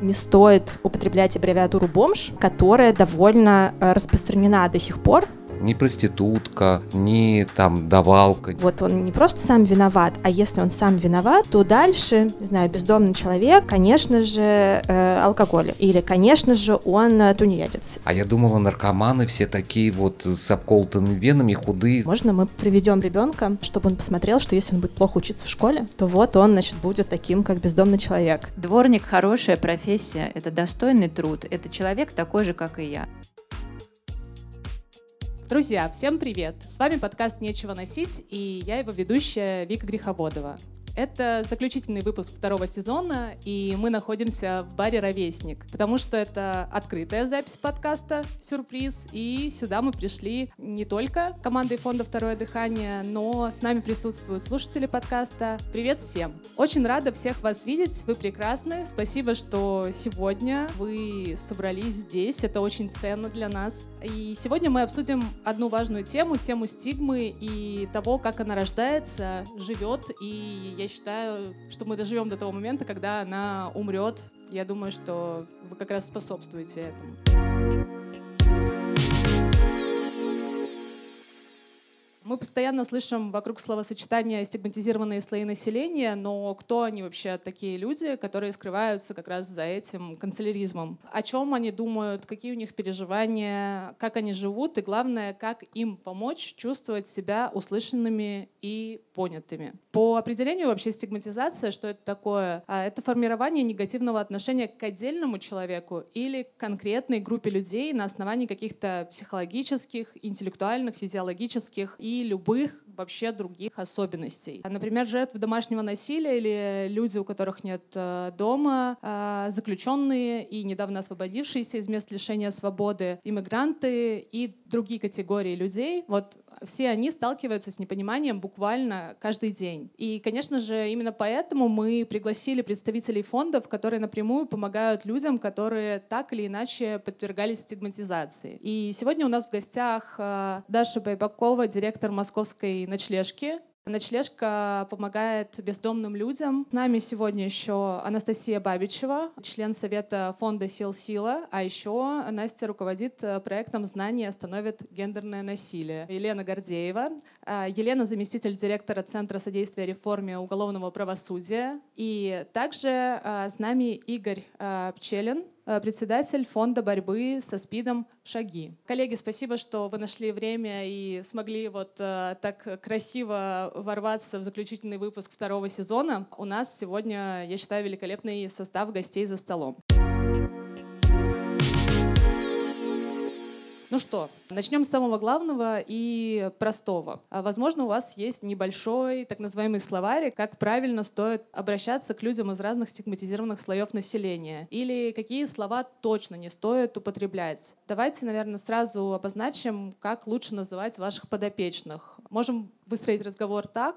не стоит употреблять аббревиатуру «бомж», которая довольно э, распространена до сих пор ни проститутка, ни там давалка. Вот он не просто сам виноват, а если он сам виноват, то дальше, не знаю, бездомный человек, конечно же, э, алкоголь. Или, конечно же, он э, тунеядец. А я думала, наркоманы все такие вот с обколотыми венами, худые. Можно мы приведем ребенка, чтобы он посмотрел, что если он будет плохо учиться в школе, то вот он, значит, будет таким, как бездомный человек. Дворник – хорошая профессия, это достойный труд, это человек такой же, как и я. Друзья, всем привет! С вами подкаст «Нечего носить» и я его ведущая Вика Греховодова. Это заключительный выпуск второго сезона, и мы находимся в баре «Ровесник», потому что это открытая запись подкаста, сюрприз, и сюда мы пришли не только командой фонда «Второе дыхание», но с нами присутствуют слушатели подкаста. Привет всем! Очень рада всех вас видеть, вы прекрасны, спасибо, что сегодня вы собрались здесь, это очень ценно для нас. И сегодня мы обсудим одну важную тему, тему стигмы и того, как она рождается, живет, и я я считаю, что мы доживем до того момента, когда она умрет. Я думаю, что вы как раз способствуете этому. Мы постоянно слышим вокруг словосочетания стигматизированные слои населения, но кто они вообще такие люди, которые скрываются как раз за этим канцеляризмом? О чем они думают, какие у них переживания, как они живут и, главное, как им помочь чувствовать себя услышанными и понятыми. По определению вообще стигматизация, что это такое? А, это формирование негативного отношения к отдельному человеку или к конкретной группе людей на основании каких-то психологических, интеллектуальных, физиологических и любых вообще других особенностей. Например, жертвы домашнего насилия или люди, у которых нет э, дома, э, заключенные и недавно освободившиеся из мест лишения свободы, иммигранты и другие категории людей. Вот все они сталкиваются с непониманием буквально каждый день. И, конечно же, именно поэтому мы пригласили представителей фондов, которые напрямую помогают людям, которые так или иначе подвергались стигматизации. И сегодня у нас в гостях э, Даша Байбакова, директор Московской ночлежки, Ночлежка помогает бездомным людям. С нами сегодня еще Анастасия Бабичева, член Совета фонда «Сил Сила», а еще Настя руководит э, проектом «Знания остановят гендерное насилие». Елена Гордеева. Э, Елена — заместитель директора Центра содействия реформе уголовного правосудия. И также э, с нами Игорь Пчелин, Э, председатель фонда борьбы со СПИДом «Шаги». Коллеги, спасибо, что вы нашли время и смогли вот э, так красиво ворваться в заключительный выпуск второго сезона. У нас сегодня, я считаю, великолепный состав гостей за столом. Ну что, начнем с самого главного и простого. А, возможно, у вас есть небольшой так называемый словарь, как правильно стоит обращаться к людям из разных стигматизированных слоев населения. Или какие слова точно не стоит употреблять. Давайте, наверное, сразу обозначим, как лучше называть ваших подопечных. Можем выстроить разговор так,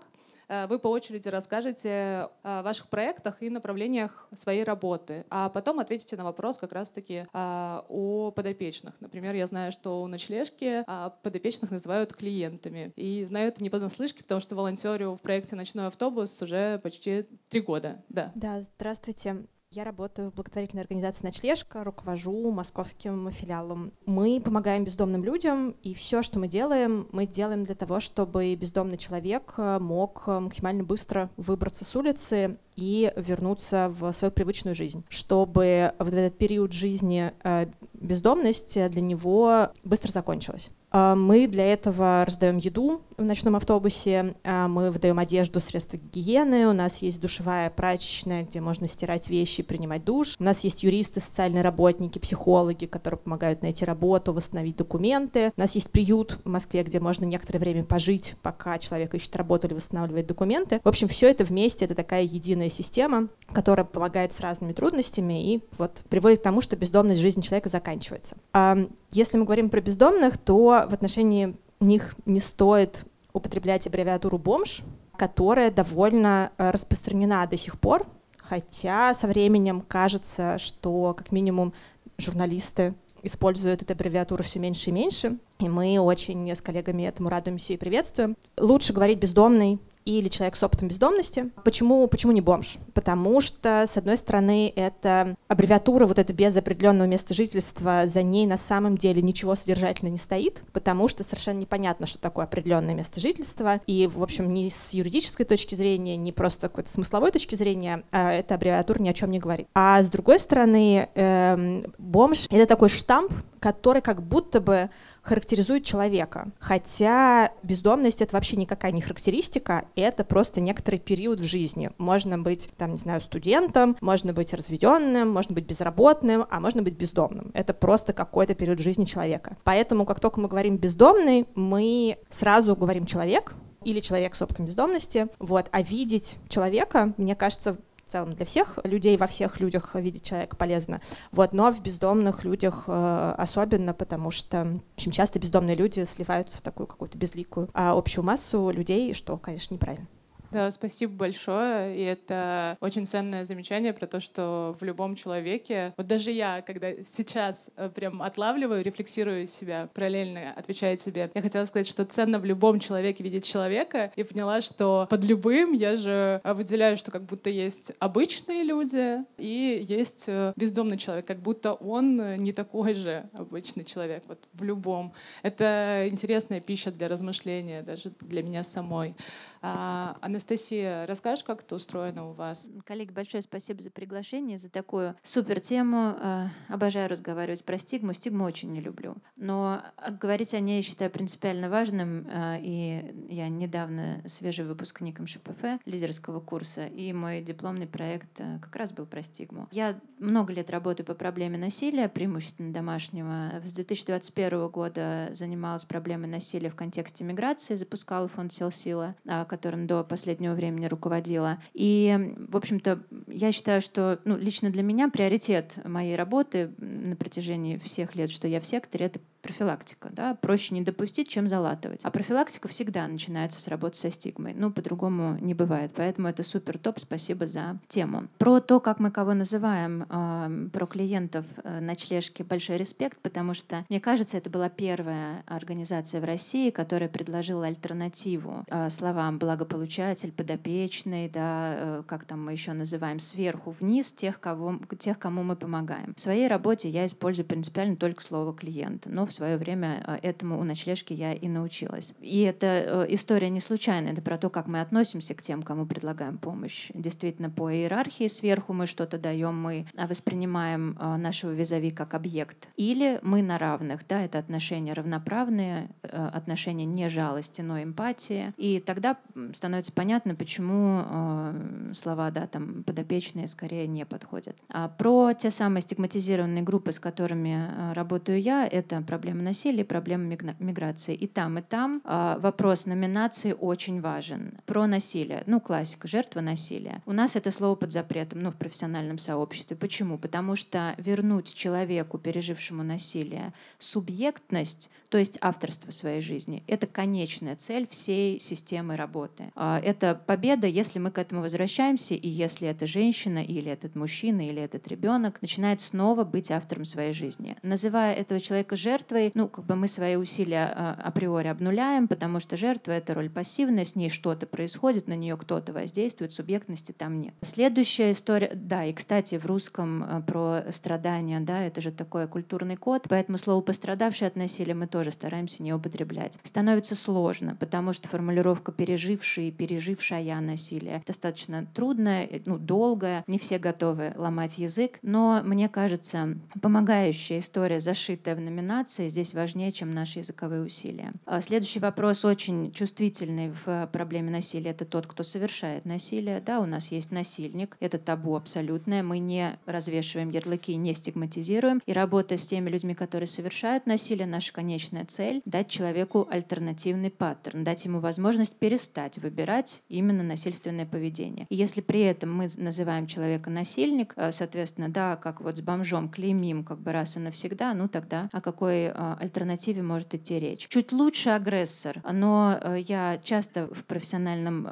вы по очереди расскажете о ваших проектах и направлениях своей работы, а потом ответите на вопрос как раз-таки э, о подопечных. Например, я знаю, что у ночлежки а, подопечных называют клиентами. И знаю это не понаслышке, потому что волонтерю в проекте «Ночной автобус» уже почти три года. Да, да здравствуйте. Я работаю в благотворительной организации «Ночлежка», руковожу московским филиалом. Мы помогаем бездомным людям, и все, что мы делаем, мы делаем для того, чтобы бездомный человек э, мог э, максимально быстро выбраться с улицы и вернуться в свою привычную жизнь, чтобы в этот период жизни э, бездомность для него быстро закончилась. Мы для этого раздаем еду, в ночном автобусе. А, мы выдаем одежду, средства гигиены. У нас есть душевая, прачечная, где можно стирать вещи, принимать душ. У нас есть юристы, социальные работники, психологи, которые помогают найти работу, восстановить документы. У нас есть приют в Москве, где можно некоторое время пожить, пока человек ищет работу или восстанавливает документы. В общем, все это вместе, это такая единая система, которая помогает с разными трудностями и вот приводит к тому, что бездомность жизни человека заканчивается. А если мы говорим про бездомных, то в отношении них не стоит употреблять аббревиатуру «бомж», которая довольно э, распространена до сих пор, хотя со временем кажется, что как минимум журналисты используют эту аббревиатуру все меньше и меньше, и мы очень с коллегами этому радуемся и приветствуем. Лучше говорить «бездомный» или человек с опытом бездомности. Почему, почему не бомж? Потому что, с одной стороны, это аббревиатура вот это без определенного места жительства, за ней на самом деле ничего содержательно не стоит, потому что совершенно непонятно, что такое определенное место жительства. И, в общем, ни с юридической точки зрения, ни просто какой-то смысловой точки зрения а, эта аббревиатура ни о чем не говорит. А с другой стороны, э, бомж — это такой штамп, который как будто бы характеризует человека. Хотя бездомность — это вообще никакая не характеристика, это просто некоторый период в жизни. Можно быть, там, не знаю, студентом, можно быть разведенным, можно быть безработным, а можно быть бездомным. Это просто какой-то период жизни человека. Поэтому, как только мы говорим «бездомный», мы сразу говорим «человек», или человек с опытом бездомности, вот, а видеть человека, мне кажется, в целом для всех людей, во всех людях видеть человека полезно. Вот, но в бездомных людях э, особенно, потому что очень часто бездомные люди сливаются в такую какую-то безликую а общую массу людей, что, конечно, неправильно. Да, спасибо большое. И это очень ценное замечание про то, что в любом человеке, вот даже я, когда сейчас э, прям отлавливаю, рефлексирую себя, параллельно отвечаю себе, я хотела сказать, что ценно в любом человеке видеть человека, и поняла, что под любым я же э, выделяю, что как будто есть обычные люди и есть э, бездомный человек, как будто он не такой же обычный человек, вот в любом. Это интересная пища для размышления, даже для меня самой. А, Анастасия, расскажешь, как это устроено у вас? Коллеги, большое спасибо за приглашение, за такую супер тему. А, обожаю разговаривать про стигму. Стигму очень не люблю. Но говорить о ней считаю принципиально важным. А, и я недавно свежий выпускник МШПФ, лидерского курса, и мой дипломный проект как раз был про стигму. Я много лет работаю по проблеме насилия, преимущественно домашнего. С 2021 года занималась проблемой насилия в контексте миграции, запускала фонд «Сил Сила», которым до последнего времени руководила. И, в общем-то, я считаю, что ну, лично для меня приоритет моей работы на протяжении всех лет, что я в секторе, это профилактика. Да? Проще не допустить, чем залатывать. А профилактика всегда начинается с работы со стигмой. Ну, по-другому не бывает. Поэтому это супер топ. Спасибо за тему. Про то, как мы кого называем, э, про клиентов э, ночлежки большой респект, потому что, мне кажется, это была первая организация в России, которая предложила альтернативу э, словам благополучатель, подопечный, да, э, как там мы еще называем, сверху вниз тех, кого, тех, кому мы помогаем. В своей работе я использую принципиально только слово клиент, но в свое время а, этому у ночлежки я и научилась. И эта э, история не случайная, это про то, как мы относимся к тем, кому предлагаем помощь. Действительно, по иерархии сверху мы что-то даем, мы воспринимаем нашего визави как объект. Или мы на равных, да, это отношения равноправные, э, отношения не жалости, но эмпатии. И тогда становится понятно, почему э, слова, да, там, подопечные скорее не подходят. А про те самые стигматизированные группы, с которыми работаю я, это проблема насилия и проблемы миграции. И там, и там э, вопрос номинации очень важен. Про насилие. Ну, классика, жертва насилия. У нас это слово под запретом, ну, в профессиональном сообществе. Почему? Потому что вернуть человеку, пережившему насилие, субъектность, то есть авторство своей жизни, это конечная цель всей системы работы. Э, это победа, если мы к этому возвращаемся, и если эта женщина, или этот мужчина, или этот ребенок начинает снова быть автором своей жизни. Называя этого человека жертвой, ну, как бы мы свои усилия а, априори обнуляем, потому что жертва — это роль пассивная, с ней что-то происходит, на нее кто-то воздействует, субъектности там нет. Следующая история, да, и, кстати, в русском а, про страдания, да, это же такой культурный код, поэтому слово «пострадавший от насилия» мы тоже стараемся не употреблять. Становится сложно, потому что формулировка «переживший», «пережившая насилие» достаточно трудная, ну, долгая, не все готовы ломать язык, но, мне кажется, помогающая история, зашитая в номинации, здесь важнее, чем наши языковые усилия. А следующий вопрос очень чувствительный в проблеме насилия. Это тот, кто совершает насилие. Да, у нас есть насильник. Это табу абсолютное. Мы не развешиваем ярлыки, не стигматизируем. И работая с теми людьми, которые совершают насилие, наша конечная цель — дать человеку альтернативный паттерн, дать ему возможность перестать выбирать именно насильственное поведение. И если при этом мы называем человека насильник, э, соответственно, да, как вот с бомжом клеймим как бы раз и навсегда, ну тогда о какой какой альтернативе может идти речь. Чуть лучше агрессор, но я часто в профессиональном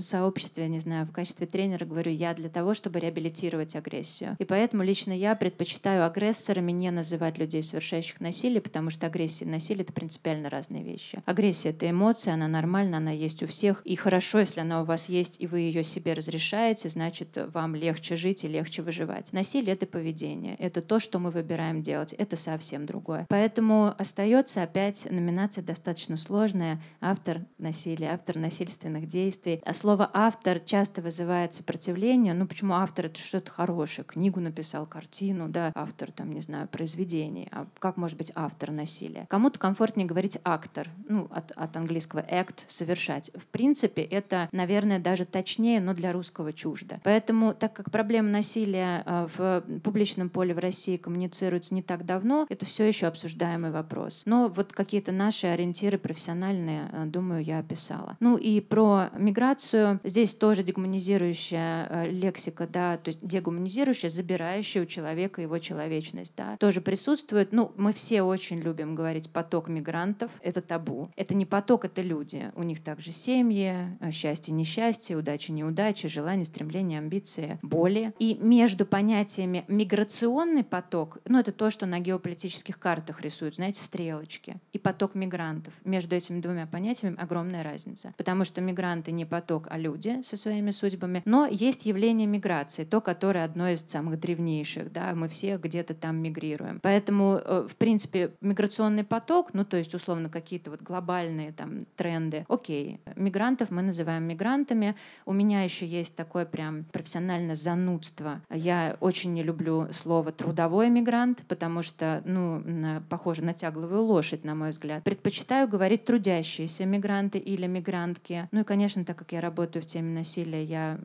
сообществе, не знаю, в качестве тренера говорю, я для того, чтобы реабилитировать агрессию. И поэтому лично я предпочитаю агрессорами не называть людей, совершающих насилие, потому что агрессия и насилие — это принципиально разные вещи. Агрессия — это эмоция, она нормальна, она есть у всех. И хорошо, если она у вас есть, и вы ее себе разрешаете, значит, вам легче жить и легче выживать. Насилие — это поведение. Это то, что мы выбираем делать. Это совсем другое. Поэтому остается опять номинация достаточно сложная. Автор насилия, автор насильственных действий. А слово «автор» часто вызывает сопротивление. Ну, почему автор — это что-то хорошее? Книгу написал, картину, да, автор, там, не знаю, произведений. А как может быть автор насилия? Кому-то комфортнее говорить «актор», ну, от, от английского «act» — «совершать». В принципе, это, наверное, даже точнее, но для русского чуждо. Поэтому, так как проблема насилия а, в публичном поле в России коммуницируется не так давно, это все еще обсуждаемый вопрос. Но вот какие-то наши ориентиры профессиональные, а, думаю, я описала. Ну и про миграцию. Здесь тоже дегуманизирующая а, лексика, да, то есть дегуманизирующая, забирающая у человека его человечность, да, тоже присутствует. Ну, мы все очень любим говорить поток мигрантов. Это табу. Это не поток, это люди. У них также семьи, счастье, несчастье, удача, неудача, желания, стремления, амбиции, боли. И между понятиями миграционный поток, ну это то, что на геополитических картах рисуют, знаете, стрелочки, и поток мигрантов. Между этими двумя понятиями огромная разница. Потому что мигранты не поток, а люди со своими судьбами. Но есть явление миграции, то, которое одно из самых древнейших. Да? Мы все где-то там мигрируем. Поэтому, э, в принципе, миграционный поток, ну то есть условно какие-то вот глобальные там тренды, окей, мигрантов мы называем мигрантами. У меня еще есть такое прям профессиональное занудство. Я очень не люблю слово «трудовой мигрант», потому что, ну, похоже на тягловую лошадь, на мой взгляд. Предпочитаю говорить «трудящиеся мигранты» или «мигрантки». Ну и, конечно, так как я работаю в теме насилия, я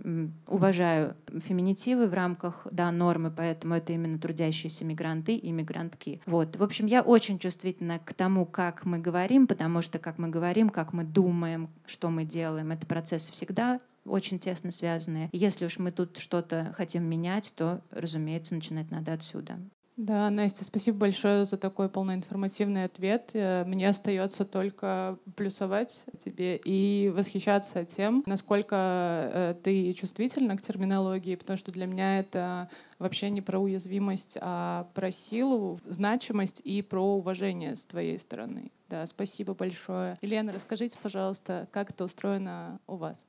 уважаю феминитивы в рамках, да, нормы, поэтому это именно трудящиеся мигранты и мигрантки. Вот. В общем, я очень чувствительна к тому, как мы говорим, потому что как мы говорим, как мы думаем, что мы делаем, это процесс всегда очень тесно связанные. Если уж мы тут что-то хотим менять, то, разумеется, начинать надо отсюда. Да, Настя, спасибо большое за такой полноинформативный ответ. Э, мне остается только плюсовать тебе и восхищаться тем, насколько э, ты чувствительна к терминологии, потому что для меня это вообще не про уязвимость, а про силу, значимость и про уважение с твоей стороны. Да, спасибо большое. Елена, расскажите, пожалуйста, как это устроено у вас?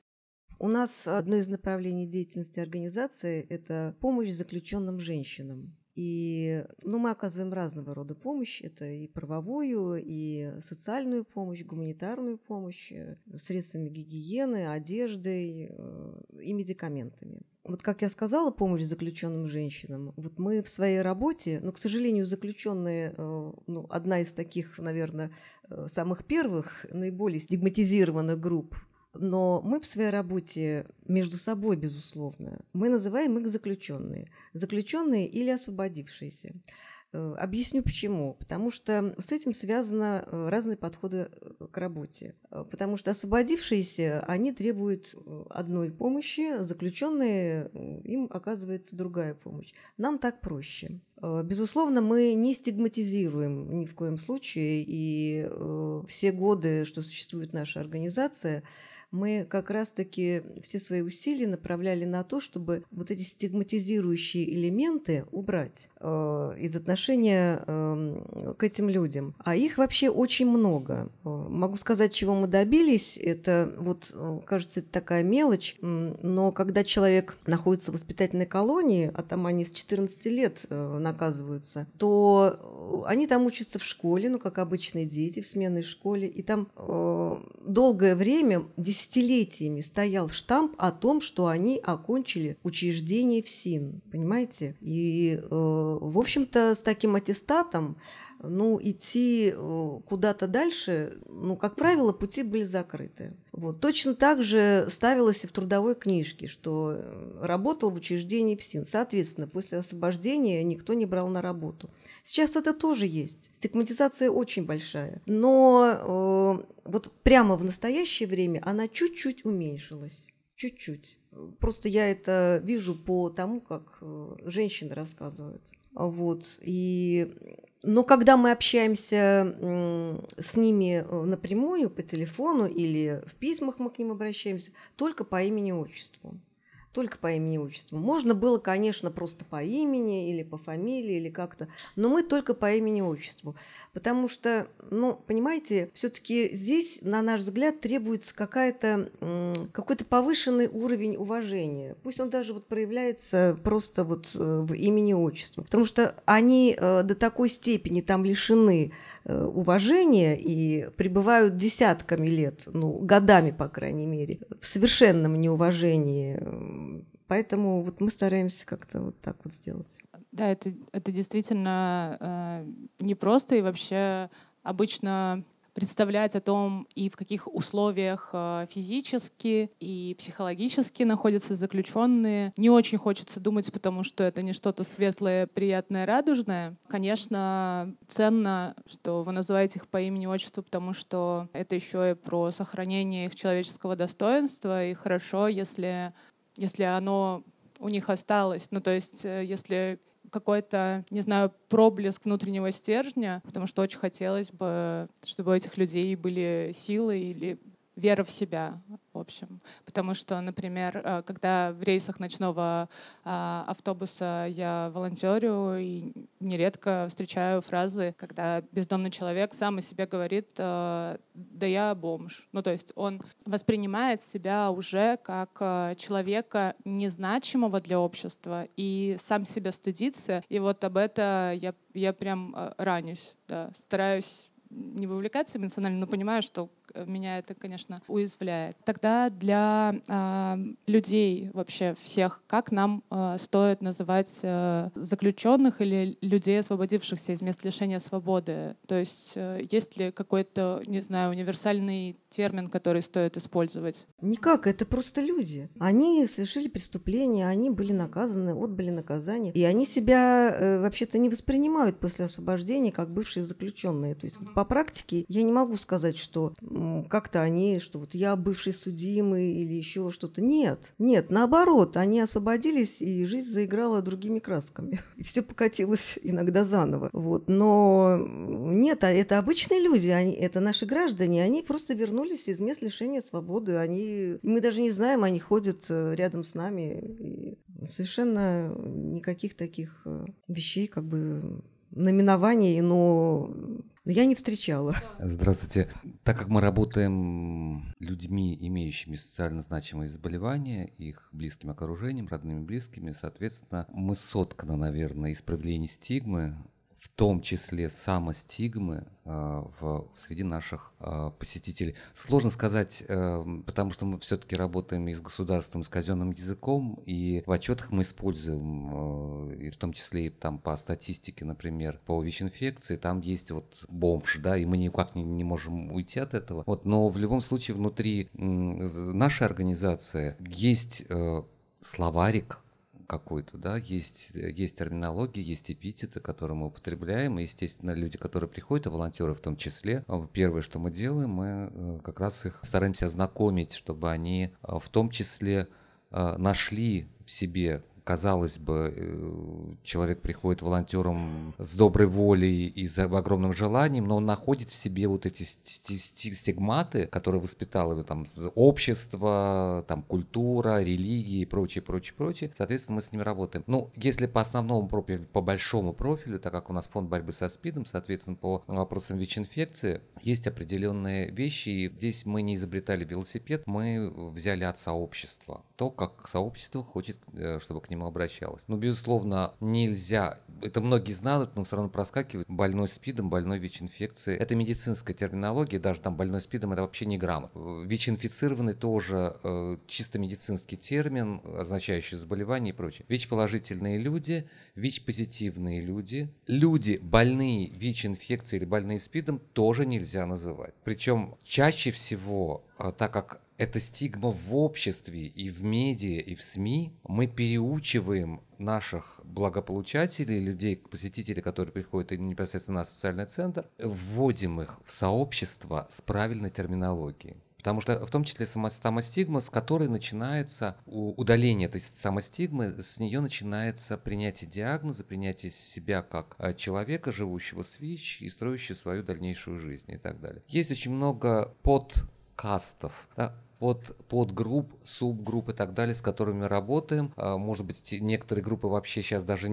У нас одно из направлений деятельности организации – это помощь заключенным женщинам. И ну, мы оказываем разного рода помощь. Это и правовую, и социальную помощь, гуманитарную помощь, э, средствами гигиены, одеждой э, и медикаментами. Вот как я сказала, помощь заключенным женщинам. Вот мы в своей работе, но, к сожалению, заключенные, э, ну, одна из таких, наверное, самых первых, наиболее стигматизированных групп но мы в своей работе между собой, безусловно, мы называем их заключенные. Заключенные или освободившиеся. Э, объясню почему. Потому что с этим связаны э, разные подходы э, к работе. Потому что освободившиеся, они требуют одной помощи, заключенные, им оказывается другая помощь. Нам так проще. Безусловно, мы не стигматизируем ни в коем случае, и все годы, что существует наша организация, мы как раз-таки все свои усилия направляли на то, чтобы вот эти стигматизирующие элементы убрать э, из отношения э, к этим людям. А их вообще очень много. Э, могу сказать, чего мы добились. Это вот, э, кажется, это такая мелочь, но когда человек находится в воспитательной колонии, а там они с 14 лет э, наказываются, то они там учатся в школе, ну, как обычные дети, в сменной школе, и там э, долгое время, десятилетиями стоял штамп о том, что они окончили учреждение в СИН, понимаете? И, э, в общем-то, с таким аттестатом ну, идти э, куда-то дальше, ну, как правило, пути были закрыты. Вот. Точно так же ставилось и в трудовой книжке, что э, работал в учреждении ПСИН. Соответственно, после освобождения никто не брал на работу. Сейчас это тоже есть. Стигматизация очень большая. Но э, вот прямо в настоящее время она чуть-чуть уменьшилась. Чуть-чуть. Просто я это вижу по тому, как э, женщины рассказывают. Вот. И но когда мы общаемся с ними э, напрямую по телефону или в письмах мы к ним обращаемся, только по имени-отчеству только по имени и отчеству. Можно было, конечно, просто по имени или по фамилии или как-то, но мы только по имени и отчеству. Потому что, ну, понимаете, все-таки здесь, на наш взгляд, требуется какая-то, какой-то повышенный уровень уважения. Пусть он даже вот проявляется просто вот э, в имени и отчеству. Потому что они э, до такой степени там лишены уважения и пребывают десятками лет, ну, годами, по крайней мере, в совершенном неуважении Поэтому вот мы стараемся как-то вот так вот сделать. Да, это, это действительно э, непросто и вообще обычно представлять о том, и в каких условиях э, физически и психологически находятся заключенные. Не очень хочется думать, потому что это не что-то светлое, приятное, радужное. Конечно, ценно, что вы называете их по имени отчеству, потому что это еще и про сохранение их человеческого достоинства. И хорошо, если если оно у них осталось. Ну, то есть, э, если какой-то, не знаю, проблеск внутреннего стержня, потому что очень хотелось бы, чтобы у этих людей были силы или вера в себя, в общем. Потому что, например, э, когда в рейсах ночного а, автобуса я волонтерю, и нередко встречаю фразы, когда бездомный человек сам о себе говорит э, «да я бомж». Ну, то есть он воспринимает себя уже как э, человека незначимого для общества и сам себя стыдится. И вот об это я, я прям ранюсь, да, стараюсь не вовлекаться эмоционально, но понимаю, что меня это, конечно, уязвляет. Тогда для э, людей вообще всех, как нам э, стоит называть э, заключенных или людей, освободившихся из мест лишения свободы? То есть э, есть ли какой-то, не знаю, универсальный термин, который стоит использовать? Никак, это просто люди. Они совершили преступление, они были наказаны, отбыли наказание, и они себя э, вообще-то не воспринимают после освобождения как бывшие заключенные. То есть по практике я не могу сказать, что как-то они, что вот я бывший судимый или еще что-то. Нет, нет, наоборот, они освободились, и жизнь заиграла другими красками. И все покатилось иногда заново. Вот. Но нет, а это обычные люди, они, это наши граждане, они просто вернулись из мест лишения свободы. Они, мы даже не знаем, они ходят э, рядом с нами. И совершенно никаких таких э, вещей как бы наименований, но я не встречала. Здравствуйте. Так как мы работаем людьми, имеющими социально значимые заболевания, их близким окружением, родными близкими, соответственно, мы сотканы, наверное, из проявлений стигмы, в том числе самостигмы э, в, среди наших э, посетителей. Сложно сказать, э, потому что мы все-таки работаем и с государством, и с казенным языком, и в отчетах мы используем, э, и в том числе и там по статистике, например, по ВИЧ-инфекции, там есть вот бомж, да, и мы никак не, не можем уйти от этого. Вот, но в любом случае внутри нашей организации есть э, словарик какой-то, да, есть, есть терминология, есть эпитеты, которые мы употребляем, и, естественно, люди, которые приходят, и волонтеры в том числе, а, первое, что мы делаем, мы э, как раз их стараемся ознакомить, чтобы они а, в том числе а, нашли в себе казалось бы, э, человек приходит волонтером с доброй волей и с огромным желанием, но он находит в себе вот эти стигматы, которые воспитало его там общество, там культура, религия и прочее, прочее, прочее. Соответственно, мы с ними работаем. Ну, если по основному профилю, по большому профилю, так как у нас фонд борьбы со СПИДом, соответственно, по вопросам ВИЧ-инфекции, есть определенные вещи, и здесь мы не изобретали велосипед, мы взяли от сообщества. То, как сообщество хочет, э, чтобы к нему обращалась. Но, безусловно, нельзя, это многие знают, но все равно проскакивает, больной СПИДом, больной ВИЧ-инфекцией. Это медицинская терминология, даже там больной СПИДом это вообще не грамот. ВИЧ-инфицированный тоже э, чисто медицинский термин, означающий заболевание и прочее. ВИЧ-положительные люди, ВИЧ-позитивные люди, люди больные ВИЧ-инфекцией или больные СПИДом тоже нельзя называть. Причем чаще всего, э, так как эта стигма в обществе и в медиа, и в СМИ, мы переучиваем наших благополучателей, людей, посетителей, которые приходят непосредственно на социальный центр, вводим их в сообщество с правильной терминологией. Потому что в том числе сама, сама стигма, с которой начинается удаление этой самой стигмы, с нее начинается принятие диагноза, принятие себя как э, человека, живущего с ВИЧ и строящего свою дальнейшую жизнь и так далее. Есть очень много подкастов, да, под, подгрупп, субгрупп и так далее, с которыми работаем. А, может быть, некоторые группы вообще сейчас даже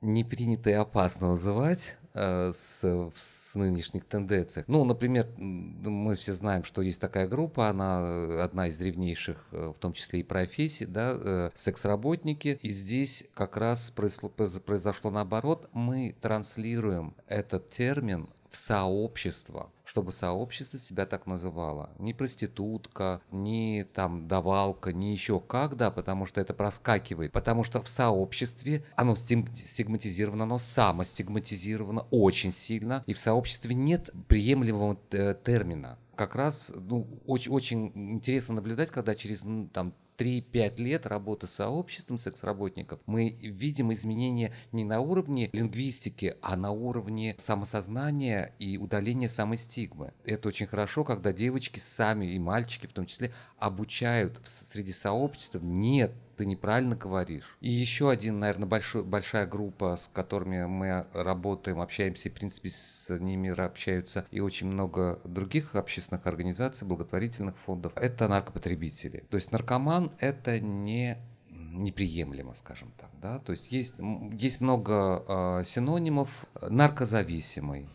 не принято и опасно называть э, с, с нынешних тенденциях. Ну, например, мы все знаем, что есть такая группа, она одна из древнейших, э, в том числе и профессий, да, э, секс-работники. И здесь как раз произошло, произошло наоборот. Мы транслируем этот термин в сообщество, чтобы сообщество себя так называло. Не проститутка, не там давалка, не еще как, да, потому что это проскакивает. Потому что в сообществе оно стигматизировано, оно самостигматизировано очень сильно, и в сообществе нет приемлемого э, термина как раз ну, очень, очень интересно наблюдать, когда через там, 3-5 лет работы с сообществом секс-работников мы видим изменения не на уровне лингвистики, а на уровне самосознания и удаления самой стигмы. Это очень хорошо, когда девочки сами и мальчики в том числе обучают среди сообщества нет ты неправильно говоришь. И еще один, наверное, большой, большая группа, с которыми мы работаем, общаемся, и, в принципе, с ними общаются и очень много других общественных организаций, благотворительных фондов, это наркопотребители. То есть наркоман – это не неприемлемо, скажем так, да, то есть есть, есть много э, синонимов наркозависимый,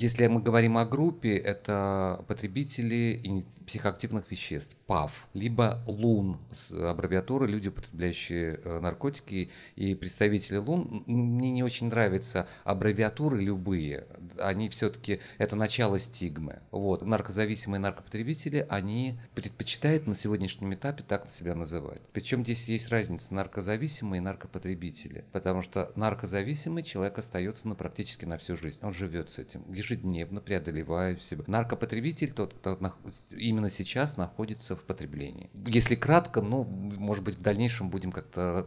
если мы говорим о группе, это потребители психоактивных веществ, ПАВ, либо ЛУН, аббревиатура «Люди, употребляющие э, наркотики» и представители ЛУН. Мне не очень нравятся аббревиатуры любые, они все-таки, это начало стигмы. Вот. Наркозависимые наркопотребители, они предпочитают на сегодняшнем этапе так себя называть. Причем здесь есть разница наркозависимые и наркопотребители, потому что наркозависимый человек остается на практически на всю жизнь, он живет с этим, ежедневно преодолевая себя. Наркопотребитель, тот, кто именно именно сейчас находится в потреблении. Если кратко, ну, может быть, в дальнейшем будем как-то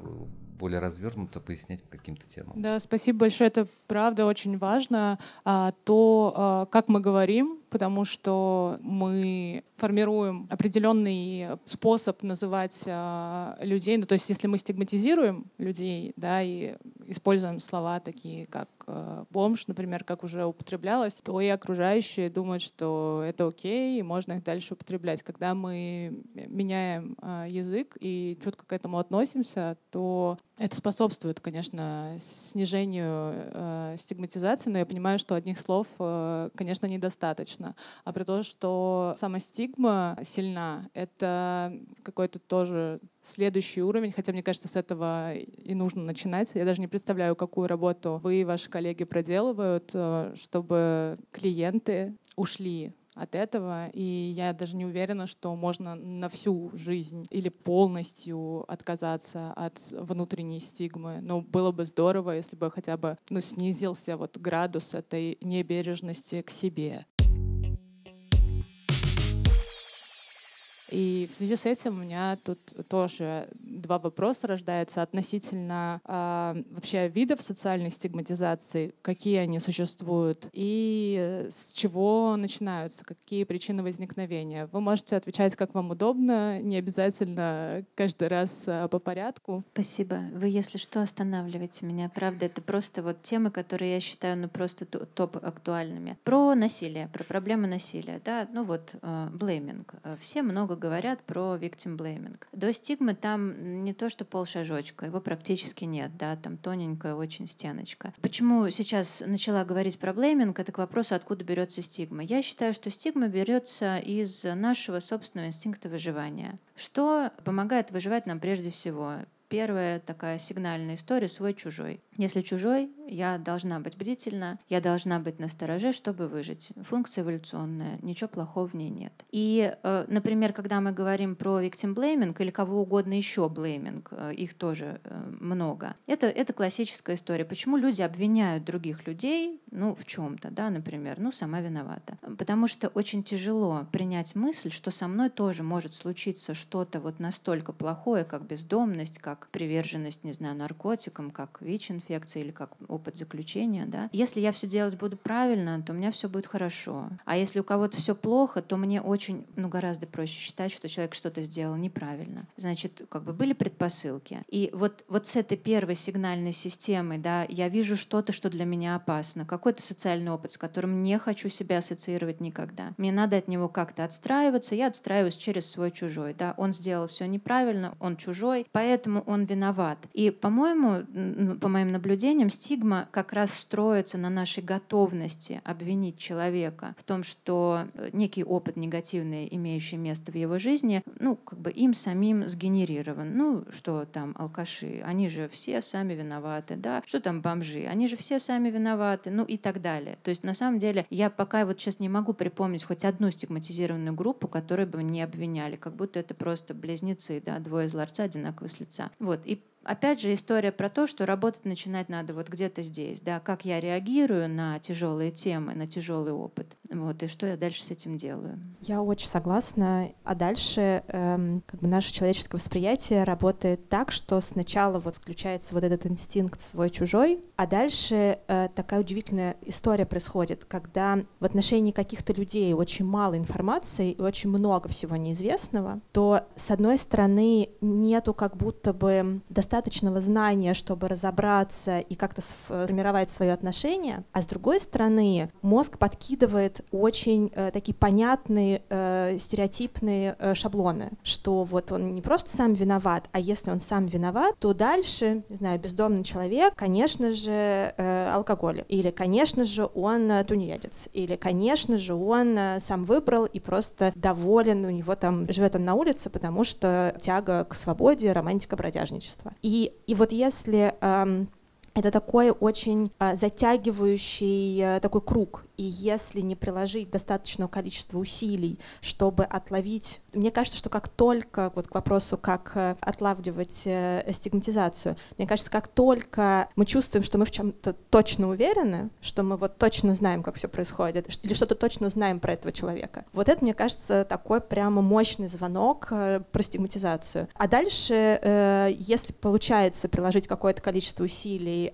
более развернуто пояснять по каким-то темам. Да, спасибо большое. Это правда очень важно. А, то, а, как мы говорим, потому что мы формируем определенный способ называть а, людей. Ну, то есть, если мы стигматизируем людей, да, и используем слова такие, как а, бомж, например, как уже употреблялось, то и окружающие думают, что это окей, и можно их дальше употреблять. Когда мы меняем а, язык и четко к этому относимся, то это способствует, конечно, снижению э, стигматизации, но я понимаю, что одних слов, э, конечно, недостаточно. А при том, что сама стигма сильна, это какой-то тоже следующий уровень, хотя мне кажется, с этого и нужно начинать. Я даже не представляю, какую работу вы и ваши коллеги проделывают, э, чтобы клиенты ушли от этого, и я даже не уверена, что можно на всю жизнь или полностью отказаться от внутренней стигмы. Но было бы здорово, если бы хотя бы ну, снизился вот градус этой небережности к себе. И в связи с этим у меня тут тоже два вопроса рождаются относительно э, вообще видов социальной стигматизации, какие они существуют и с чего начинаются, какие причины возникновения. Вы можете отвечать, как вам удобно, не обязательно каждый раз а, по порядку. Спасибо. Вы, если что, останавливаете меня. Правда, это просто вот темы, которые я считаю ну просто топ актуальными. Про насилие, про проблемы насилия. Да? Ну вот, blaming. Все много говорят про victim blaming. До стигмы там не то, что полшажочка, его практически нет, да, там тоненькая очень стеночка. Почему сейчас начала говорить про blaming, это к вопросу, откуда берется стигма. Я считаю, что стигма берется из нашего собственного инстинкта выживания. Что помогает выживать нам прежде всего? Первая такая сигнальная история свой-чужой. Если чужой, я должна быть бдительна, я должна быть на стороже, чтобы выжить. Функция эволюционная, ничего плохого в ней нет. И, э, например, когда мы говорим про victim blaming или кого угодно еще blaming, э, их тоже э, много, это, это классическая история. Почему люди обвиняют других людей, ну, в чем-то, да, например, ну, сама виновата. Потому что очень тяжело принять мысль, что со мной тоже может случиться что-то вот настолько плохое, как бездомность, как как приверженность, не знаю, наркотикам, как ВИЧ-инфекция или как опыт заключения, да. Если я все делать буду правильно, то у меня все будет хорошо. А если у кого-то все плохо, то мне очень, ну, гораздо проще считать, что человек что-то сделал неправильно. Значит, как бы были предпосылки. И вот, вот с этой первой сигнальной системой, да, я вижу что-то, что для меня опасно, какой-то социальный опыт, с которым не хочу себя ассоциировать никогда. Мне надо от него как-то отстраиваться, я отстраиваюсь через свой чужой, да, он сделал все неправильно, он чужой, поэтому он виноват. И, по-моему, по моим наблюдениям, стигма как раз строится на нашей готовности обвинить человека в том, что э, некий опыт негативный, имеющий место в его жизни, ну, как бы им самим сгенерирован. Ну, что там алкаши, они же все сами виноваты, да, что там бомжи, они же все сами виноваты, ну и так далее. То есть, на самом деле, я пока вот сейчас не могу припомнить хоть одну стигматизированную группу, которую бы не обвиняли, как будто это просто близнецы, да, двое из ларца одинаковые с лица. Вот. И опять же, история про то, что работать начинать надо вот где-то здесь, да, как я реагирую на тяжелые темы, на тяжелый опыт, вот, и что я дальше с этим делаю. Я очень согласна. А дальше эм, как бы наше человеческое восприятие работает так, что сначала вот включается вот этот инстинкт свой-чужой, а дальше э, такая удивительная история происходит, когда в отношении каких-то людей очень мало информации и очень много всего неизвестного, то, с одной стороны, нету как будто бы достаточного знания, чтобы разобраться и как-то сформировать свое отношение, а с другой стороны мозг подкидывает очень э, такие понятные э, стереотипные э, шаблоны, что вот он не просто сам виноват, а если он сам виноват, то дальше, не знаю, бездомный человек, конечно же, э, алкоголик, или, конечно же, он э, тунеядец, или, конечно же, он э, сам выбрал и просто доволен, у него там живет он на улице, потому что тяга к свободе, романтика бродяжничества. И, и вот если эм, это такой очень э, затягивающий э, такой круг, и если не приложить достаточного количества усилий, чтобы отловить... Мне кажется, что как только, вот к вопросу, как э, отлавливать э, стигматизацию, мне кажется, как только мы чувствуем, что мы в чем-то точно уверены, что мы вот точно знаем, как все происходит, или что-то точно знаем про этого человека, вот это, мне кажется, такой прямо мощный звонок э, про стигматизацию. А дальше, если получается приложить какое-то количество усилий,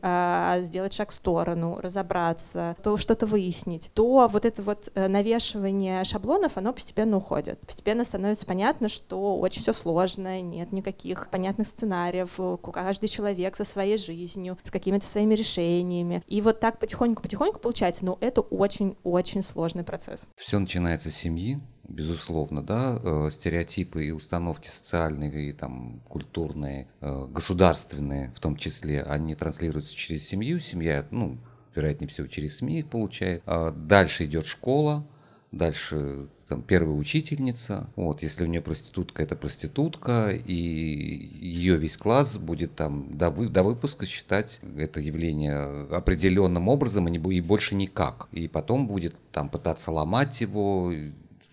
сделать шаг в сторону, разобраться, то что-то выяснить, объяснить, то вот это вот э, навешивание шаблонов, оно постепенно уходит. Постепенно становится понятно, что очень все сложно, нет никаких понятных сценариев, каждый человек со своей жизнью, с какими-то своими решениями. И вот так потихоньку-потихоньку получается, но это очень-очень сложный процесс. Все начинается с семьи, безусловно, да, э, стереотипы и установки социальные и там культурные, э, государственные, в том числе, они транслируются через семью. Семья, ну, вероятнее всего, через СМИ их получает. А дальше идет школа, дальше там первая учительница, вот, если у нее проститутка, это проститутка, и ее весь класс будет там до, вы, до выпуска считать это явление определенным образом и, не, и больше никак. И потом будет там пытаться ломать его,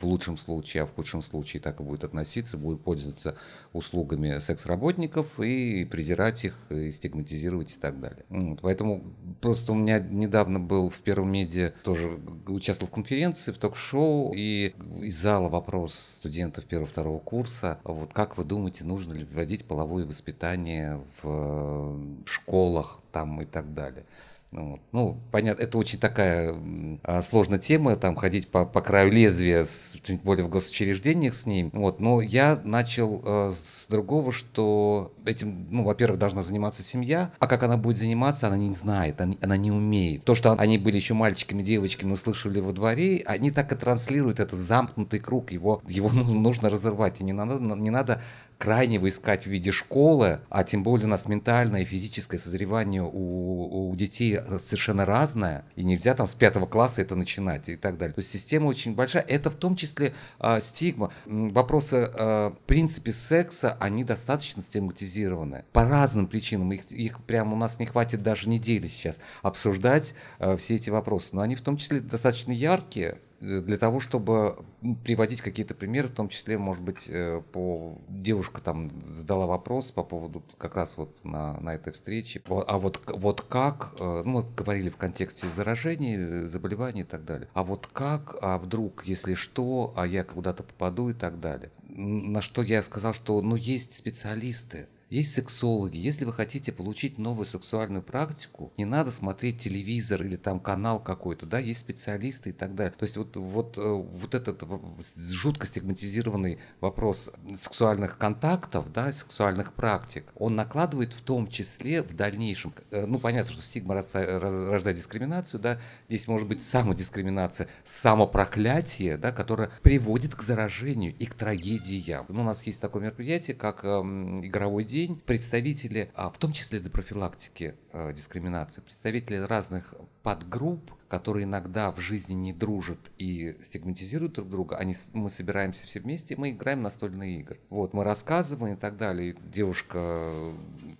в лучшем случае, а в худшем случае так и будет относиться, будет пользоваться услугами секс-работников и презирать их, и стигматизировать и так далее. Вот, поэтому просто у меня недавно был в Первом медиа, тоже участвовал в конференции, в ток-шоу, и из зала вопрос студентов первого-второго курса, вот как вы думаете, нужно ли вводить половое воспитание в, в школах там и так далее. Ну, вот. Ну, понятно, это очень такая а, сложная тема, там ходить по, по краю лезвия, с, тем более в госучреждениях с ним. Вот. Но я начал э, с другого, что этим, ну, во-первых, должна заниматься семья, а как она будет заниматься, она не знает, она, она не умеет. То, что они были еще мальчиками, девочками, услышали во дворе, они так и транслируют этот замкнутый круг, его, его нужно разорвать, и не надо, не надо крайнего искать в виде школы, а тем более у нас ментальное и физическое созревание у, у детей совершенно разное, и нельзя там с пятого класса это начинать и так далее. То есть система очень большая. Это в том числе э, стигма. Вопросы э, в принципе секса, они достаточно стигматизированы по разным причинам. Их, их прямо у нас не хватит даже недели сейчас обсуждать э, все эти вопросы. Но они в том числе достаточно яркие, для того, чтобы приводить какие-то примеры, в том числе, может быть, э, по девушка там задала вопрос по поводу как раз вот на, на этой встрече, а вот, вот как, э, ну, мы говорили в контексте заражений, э, заболеваний и так далее, а вот как, а вдруг, если что, а я куда-то попаду и так далее. На что я сказал, что, ну, есть специалисты, есть сексологи. Если вы хотите получить новую сексуальную практику, не надо смотреть телевизор или там канал какой-то, да, есть специалисты и так далее. То есть вот, вот, э, вот этот жутко стигматизированный вопрос сексуальных контактов, да, сексуальных практик, он накладывает в том числе в дальнейшем, э, ну, понятно, что стигма рождает дискриминацию, да, здесь может быть самодискриминация, самопроклятие, да, которое приводит к заражению и к трагедиям. Ну, у нас есть такое мероприятие, как эм, игровой день. Представители, а, в том числе для профилактики э, дискриминации, представители разных подгрупп, которые иногда в жизни не дружат и стигматизируют друг друга, они, мы собираемся все вместе, мы играем настольные игры. Вот, мы рассказываем и так далее. девушка,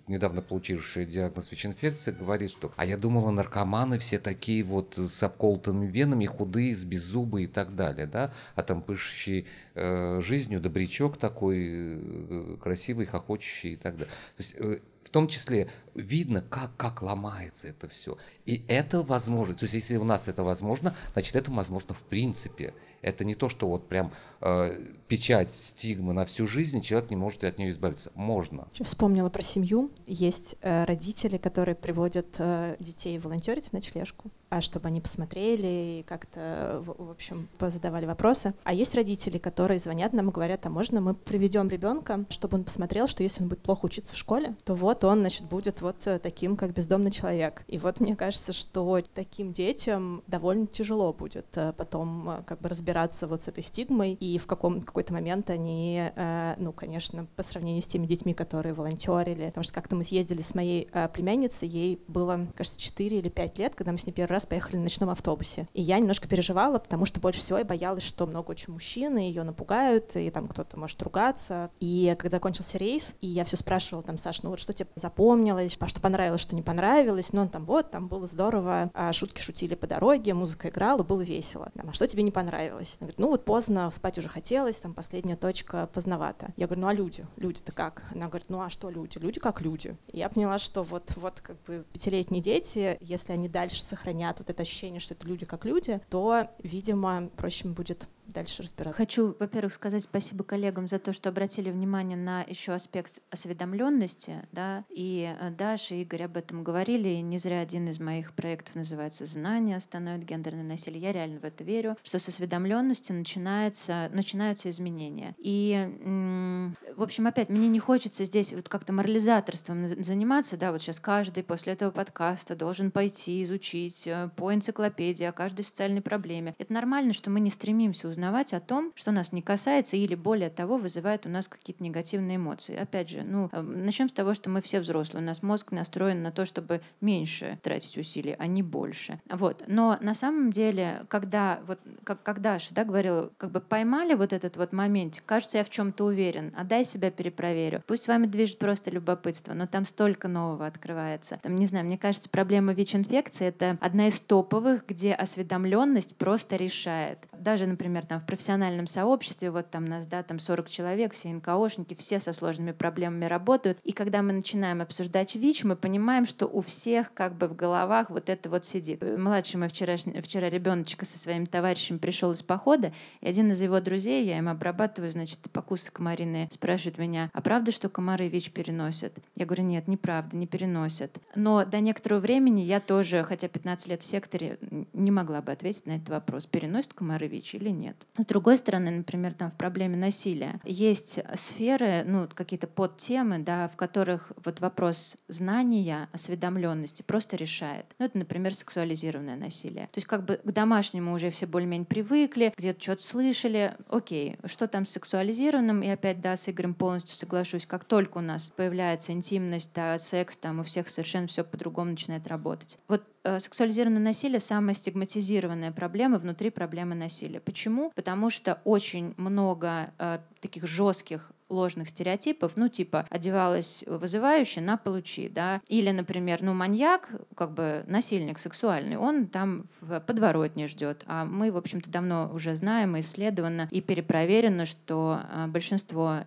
недавно получившая диагноз ВИЧ-инфекции, говорит, что «а я думала, наркоманы все такие вот с обколотыми венами, худые, с беззубые и так далее, да, а там пышущий э, жизнью добрячок такой, э, красивый, хохочущий и так далее». То есть э, том числе видно, как, как ломается это все. И это возможно. То есть, если у нас это возможно, значит, это возможно в принципе. Это не то, что вот прям э, печать стигмы на всю жизнь, человек не может от нее избавиться. Можно. Вспомнила про семью. Есть э, родители, которые приводят э, детей волонтерить в ночлежку, а чтобы они посмотрели и как-то, в, в общем, позадавали вопросы. А есть родители, которые звонят нам и говорят, а можно мы приведем ребенка, чтобы он посмотрел, что если он будет плохо учиться в школе, то вот он, значит, будет вот э, таким, как бездомный человек. И вот мне кажется, что таким детям довольно тяжело будет э, потом э, как бы разбираться вот с этой стигмой, и в каком какой-то момент они, ну, конечно, по сравнению с теми детьми, которые волонтерили, потому что как-то мы съездили с моей племянницей, ей было, кажется, 4 или 5 лет, когда мы с ней первый раз поехали на ночном автобусе. И я немножко переживала, потому что больше всего я боялась, что много очень мужчин, и ее напугают, и там кто-то может ругаться. И когда закончился рейс, и я все спрашивала там, Саш, ну вот что тебе запомнилось, а что понравилось, что не понравилось, но он там вот, там было здорово, а шутки шутили по дороге, музыка играла, было весело. а что тебе не понравилось? Она говорит, ну вот поздно, спать уже хотелось, там последняя точка поздновато. Я говорю, ну а люди? Люди-то как? Она говорит, ну а что люди? Люди как люди. И я поняла, что вот, вот как бы пятилетние дети, если они дальше сохранят вот это ощущение, что это люди как люди, то, видимо, проще будет дальше разбираться. Хочу, во-первых, сказать спасибо коллегам за то, что обратили внимание на еще аспект осведомленности, да, и э, Даша и Игорь об этом говорили, и не зря один из моих проектов называется «Знания остановят гендерное насилие». Я реально в это верю, что с осведомленности начинается, начинаются изменения. И, в общем, опять, мне не хочется здесь вот как-то морализаторством заниматься, да, вот сейчас каждый после этого подкаста должен пойти изучить э, по энциклопедии о каждой социальной проблеме. Это нормально, что мы не стремимся узнавать о том, что нас не касается или, более того, вызывает у нас какие-то негативные эмоции. Опять же, ну, э, начнем с того, что мы все взрослые. У нас мозг настроен на то, чтобы меньше тратить усилий, а не больше. Вот. Но на самом деле, когда, вот, как, как Даша да, говорила, как бы поймали вот этот вот момент, кажется, я в чем-то уверен, а дай себя перепроверю. Пусть вами движет просто любопытство, но там столько нового открывается. Там, не знаю, мне кажется, проблема ВИЧ-инфекции — это одна из топовых, где осведомленность просто решает. Даже, например, там в профессиональном сообществе, вот там нас, да, там 40 человек, все НКОшники, все со сложными проблемами работают. И когда мы начинаем обсуждать ВИЧ, мы понимаем, что у всех как бы в головах вот это вот сидит. Младший мой вчера, вчера ребеночка со своим товарищем пришел из похода, и один из его друзей, я им обрабатываю, значит, покусы комариные, спрашивает меня, а правда, что комары ВИЧ переносят? Я говорю, нет, неправда, не переносят. Но до некоторого времени я тоже, хотя 15 лет в секторе, не могла бы ответить на этот вопрос, переносят комары ВИЧ или нет. С другой стороны, например, там в проблеме насилия есть сферы, ну, какие-то подтемы, да, в которых вот вопрос знания, осведомленности просто решает. Ну, это, например, сексуализированное насилие. То есть как бы к домашнему уже все более-менее привыкли, где-то что-то слышали. Окей, что там с сексуализированным? И опять, да, с Игорем полностью соглашусь. Как только у нас появляется интимность, да, секс, там у всех совершенно все по-другому начинает работать. Вот э, сексуализированное насилие — самая стигматизированная проблема внутри проблемы насилия. Почему? Потому что очень много э, таких жестких ложных стереотипов, ну, типа, одевалась вызывающе на получи, да, или, например, ну, маньяк, как бы насильник сексуальный, он там в подворотне ждет, а мы, в общем-то, давно уже знаем и исследовано и перепроверено, что э, большинство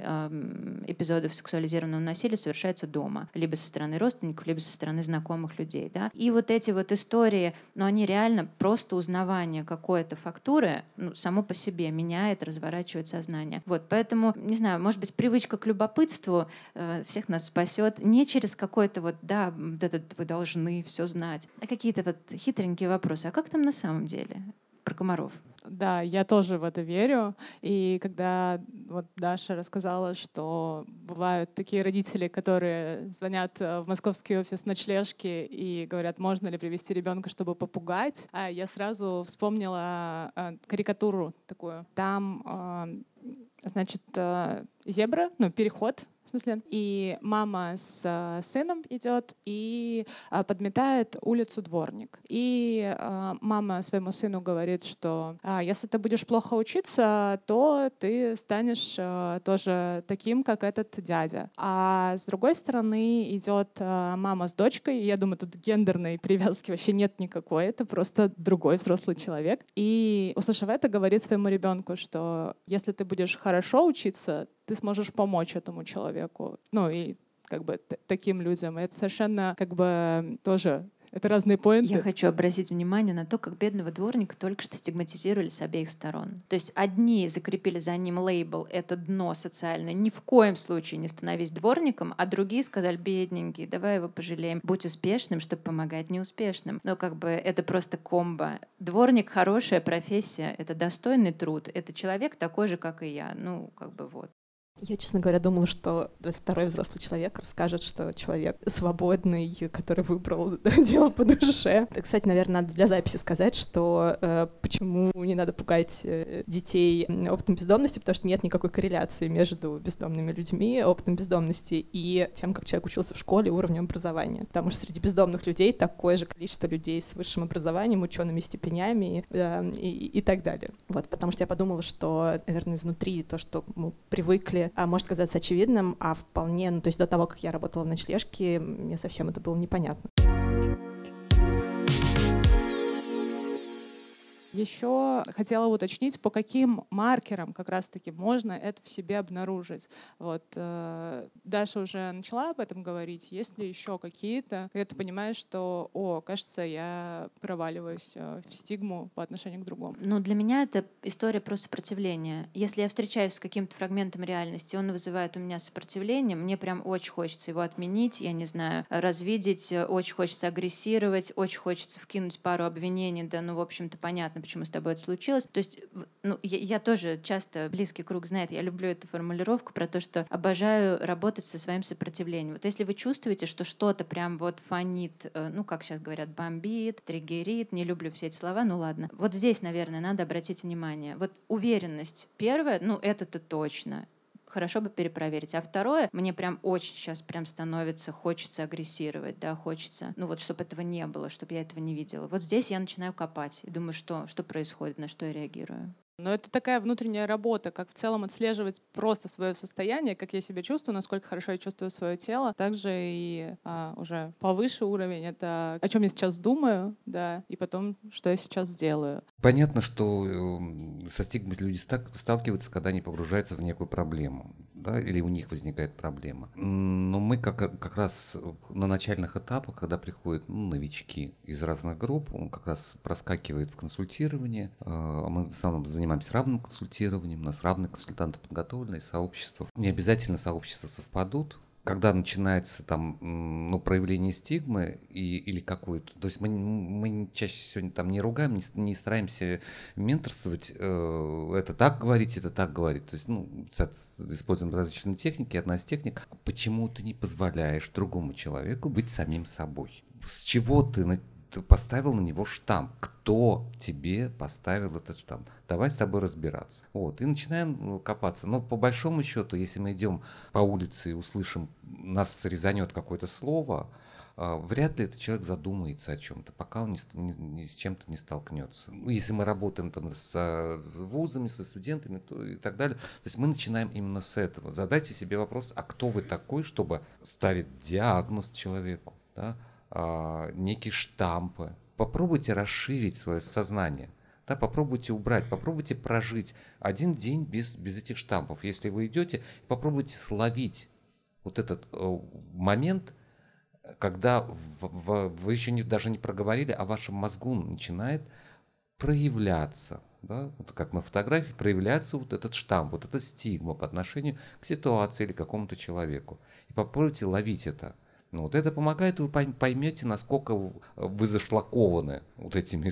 эпизодов сексуализированного насилия совершается дома, либо со стороны родственников, либо со стороны знакомых людей, да, и вот эти вот истории, ну, они реально просто узнавание какой-то фактуры, ну, само по себе меняет, разворачивает сознание. Вот, поэтому, не знаю, может быть, быть, привычка к любопытству э, всех нас спасет не через какой-то вот, да, вот этот вы должны все знать, а какие-то вот хитренькие вопросы. А как там на самом деле? Про комаров. Да, я тоже в это верю. И когда вот Даша рассказала, что бывают такие родители, которые звонят э, в московский офис ночлежки и говорят, можно ли привести ребенка, чтобы попугать, а я сразу вспомнила э, карикатуру такую. Там э, значит, зебра, ну, переход в смысле. И мама с э, сыном идет и э, подметает улицу дворник. И э, мама своему сыну говорит, что э, если ты будешь плохо учиться, то ты станешь э, тоже таким, как этот дядя. А с другой стороны идет э, мама с дочкой. И я думаю, тут гендерной привязки вообще нет никакой. Это просто другой взрослый человек. И услышав это, говорит своему ребенку, что если ты будешь хорошо учиться, ты сможешь помочь этому человеку. Ну и как бы таким людям. Это совершенно как бы тоже это разные поинты. Я хочу обратить внимание на то, как бедного дворника только что стигматизировали с обеих сторон. То есть одни закрепили за ним лейбл «это дно социальное, ни в коем случае не становись дворником», а другие сказали «бедненький, давай его пожалеем, будь успешным, чтобы помогать неуспешным». Но как бы это просто комбо. Дворник — хорошая профессия, это достойный труд, это человек такой же, как и я. Ну, как бы вот. Я, честно говоря, думала, что второй взрослый человек расскажет, что человек свободный, который выбрал дело по душе. Кстати, наверное, надо для записи сказать, что э, почему не надо пугать э, детей опытом бездомности, потому что нет никакой корреляции между бездомными людьми, опытом бездомности и тем, как человек учился в школе, уровнем образования. Потому что среди бездомных людей такое же количество людей с высшим образованием, учеными степенями э, и, и так далее. Вот, потому что я подумала, что, наверное, изнутри то, что мы привыкли а, может казаться очевидным, а вполне, ну, то есть до того, как я работала в ночлежке, мне совсем это было непонятно. Еще хотела уточнить, по каким маркерам как раз-таки можно это в себе обнаружить. Вот э, Даша уже начала об этом говорить. Есть ли еще какие-то, когда ты понимаешь, что, о, кажется, я проваливаюсь э, в стигму по отношению к другому? Ну, для меня это история про сопротивление. Если я встречаюсь с каким-то фрагментом реальности, он вызывает у меня сопротивление, мне прям очень хочется его отменить, я не знаю, развидеть, очень хочется агрессировать, очень хочется вкинуть пару обвинений, да, ну, в общем-то, понятно, почему с тобой это случилось. То есть, ну, я, я тоже часто, близкий круг знает, я люблю эту формулировку про то, что обожаю работать со своим сопротивлением. Вот если вы чувствуете, что что-то прям вот фонит, э, ну, как сейчас говорят, бомбит, триггерит, не люблю все эти слова, ну ладно. Вот здесь, наверное, надо обратить внимание. Вот уверенность первое, ну, это-то точно хорошо бы перепроверить. А второе, мне прям очень сейчас прям становится, хочется агрессировать, да, хочется, ну вот, чтобы этого не было, чтобы я этого не видела. Вот здесь я начинаю копать и думаю, что, что происходит, на что я реагирую. Но это такая внутренняя работа, как в целом отслеживать просто свое состояние, как я себя чувствую, насколько хорошо я чувствую свое тело. Также и а, уже повыше уровень — это о чем я сейчас думаю, да, и потом, что я сейчас делаю. Понятно, что э, со стигмой люди сталкиваются, когда они погружаются в некую проблему, да, или у них возникает проблема. Но мы как, как раз на начальных этапах, когда приходят ну, новички из разных групп, он как раз проскакивает в консультирование, а мы в основном занимаемся равным консультированием, у нас равные консультанты подготовленные, сообщества. Не обязательно сообщества совпадут, когда начинается там ну, проявление стигмы и, или какой-то, то есть мы, мы чаще всего там не ругаем, не, не стараемся менторствовать, э, это так говорить, это так говорить, то есть ну, используем различные техники, одна из техник, почему ты не позволяешь другому человеку быть самим собой? С чего ты ты поставил на него штамп. Кто тебе поставил этот штамп? Давай с тобой разбираться. Вот, и начинаем ну, копаться. Но по большому счету, если мы идем по улице и услышим, нас резанет какое-то слово, а, вряд ли этот человек задумается о чем-то, пока он ни, ни с чем-то не столкнется. Ну, если мы работаем там с а, вузами, со студентами то и так далее, то есть мы начинаем именно с этого. Задайте себе вопрос, а кто вы такой, чтобы ставить диагноз человеку, да? А, некие штампы. Попробуйте расширить свое сознание. Да, попробуйте убрать, попробуйте прожить один день без, без этих штампов. Если вы идете, попробуйте словить вот этот э, момент, когда в, в, вы еще не, даже не проговорили, а вашем мозгу начинает проявляться да, вот как на фотографии проявляется вот этот штамп, вот эта стигма по отношению к ситуации или какому-то человеку. И попробуйте ловить это. Ну, вот это помогает, вы поймете, насколько вы зашлакованы вот этими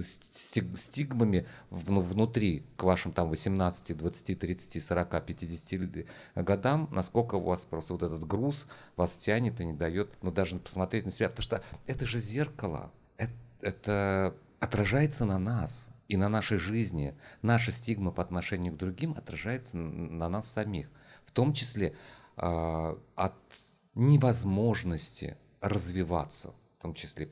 стигмами внутри к вашим там 18, 20, 30, 40, 50 годам, насколько у вас просто вот этот груз вас тянет и не дает, ну, даже посмотреть на себя, потому что это же зеркало, это, это отражается на нас и на нашей жизни. Наша стигма по отношению к другим отражается на нас самих, в том числе э, от невозможности развиваться, в том числе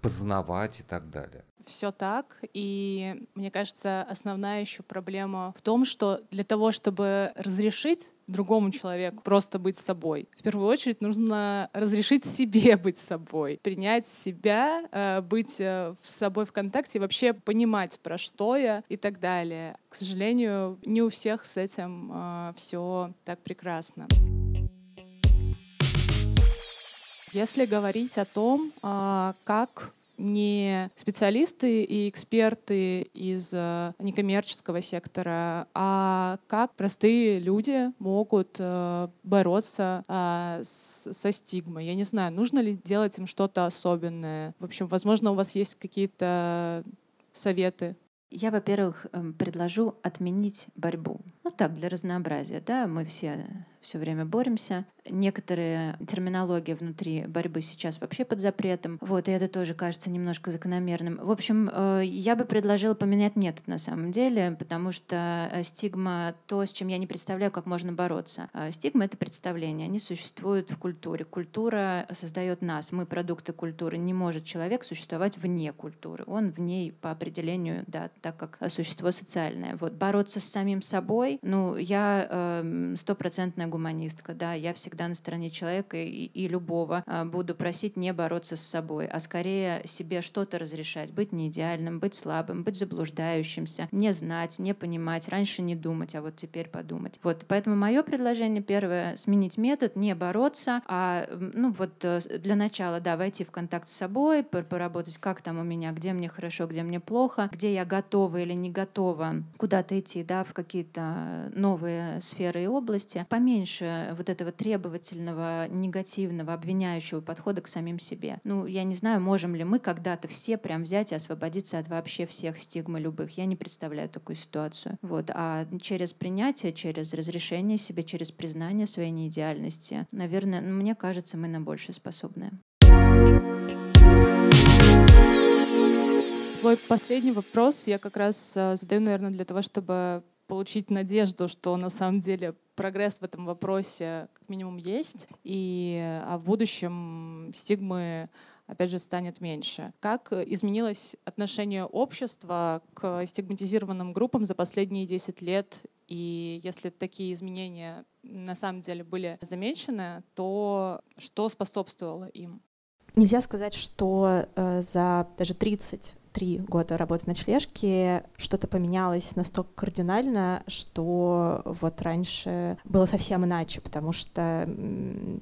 познавать и так далее. Все так. И мне кажется, основная еще проблема в том, что для того, чтобы разрешить другому человеку просто быть собой, в первую очередь нужно разрешить себе быть собой, принять себя, э, быть э, с собой в контакте вообще понимать, про что я и так далее. К сожалению, не у всех с этим э, все так прекрасно. Если говорить о том, а, как не специалисты и эксперты из а, некоммерческого сектора, а как простые люди могут а, бороться со стигмой. Я не знаю, нужно ли делать им что-то особенное. В общем, возможно, у вас есть какие-то советы я, во-первых, эм, предложу отменить борьбу. Ну так, для разнообразия. Да, мы все все время боремся. Некоторые терминология внутри борьбы сейчас вообще под запретом. Вот, и это тоже кажется немножко закономерным. В общем, э, я бы предложила поменять метод на самом деле, потому что э, стигма — то, с чем я не представляю, как можно бороться. А стигма — это представление, они существуют в культуре. Культура создает нас, мы продукты культуры. Не может человек существовать вне культуры. Он в ней по определению, да, так как существо социальное. Вот, бороться с самим собой, ну, я стопроцентная гуманистка, да, я всегда на стороне человека и, и любого а, буду просить не бороться с собой, а скорее себе что-то разрешать, быть не идеальным, быть слабым, быть заблуждающимся, не знать, не понимать, раньше не думать, а вот теперь подумать. Вот, поэтому мое предложение первое — сменить метод, не бороться, а, ну вот э, для начала, да, войти в контакт с собой, поработать, как там у меня, где мне хорошо, где мне плохо, где я готова или не готова куда-то идти, да, в какие-то новые сферы и области, поменьше меньше вот этого требовательного, негативного, обвиняющего подхода к самим себе. Ну, я не знаю, можем ли мы когда-то все прям взять и освободиться от вообще всех стигмы любых. Я не представляю такую ситуацию. Вот. А через принятие, через разрешение себе, через признание своей неидеальности, наверное, ну, мне кажется, мы на больше способны. Свой последний вопрос я как раз э, задаю, наверное, для того, чтобы получить надежду, что на самом деле прогресс в этом вопросе как минимум есть, и а в будущем стигмы опять же, станет меньше. Как изменилось отношение общества к стигматизированным группам за последние 10 лет? И если такие изменения на самом деле были замечены, то что способствовало им? Нельзя сказать, что э, за даже 30 три года работы на ночлежке что-то поменялось настолько кардинально, что вот раньше было совсем иначе, потому что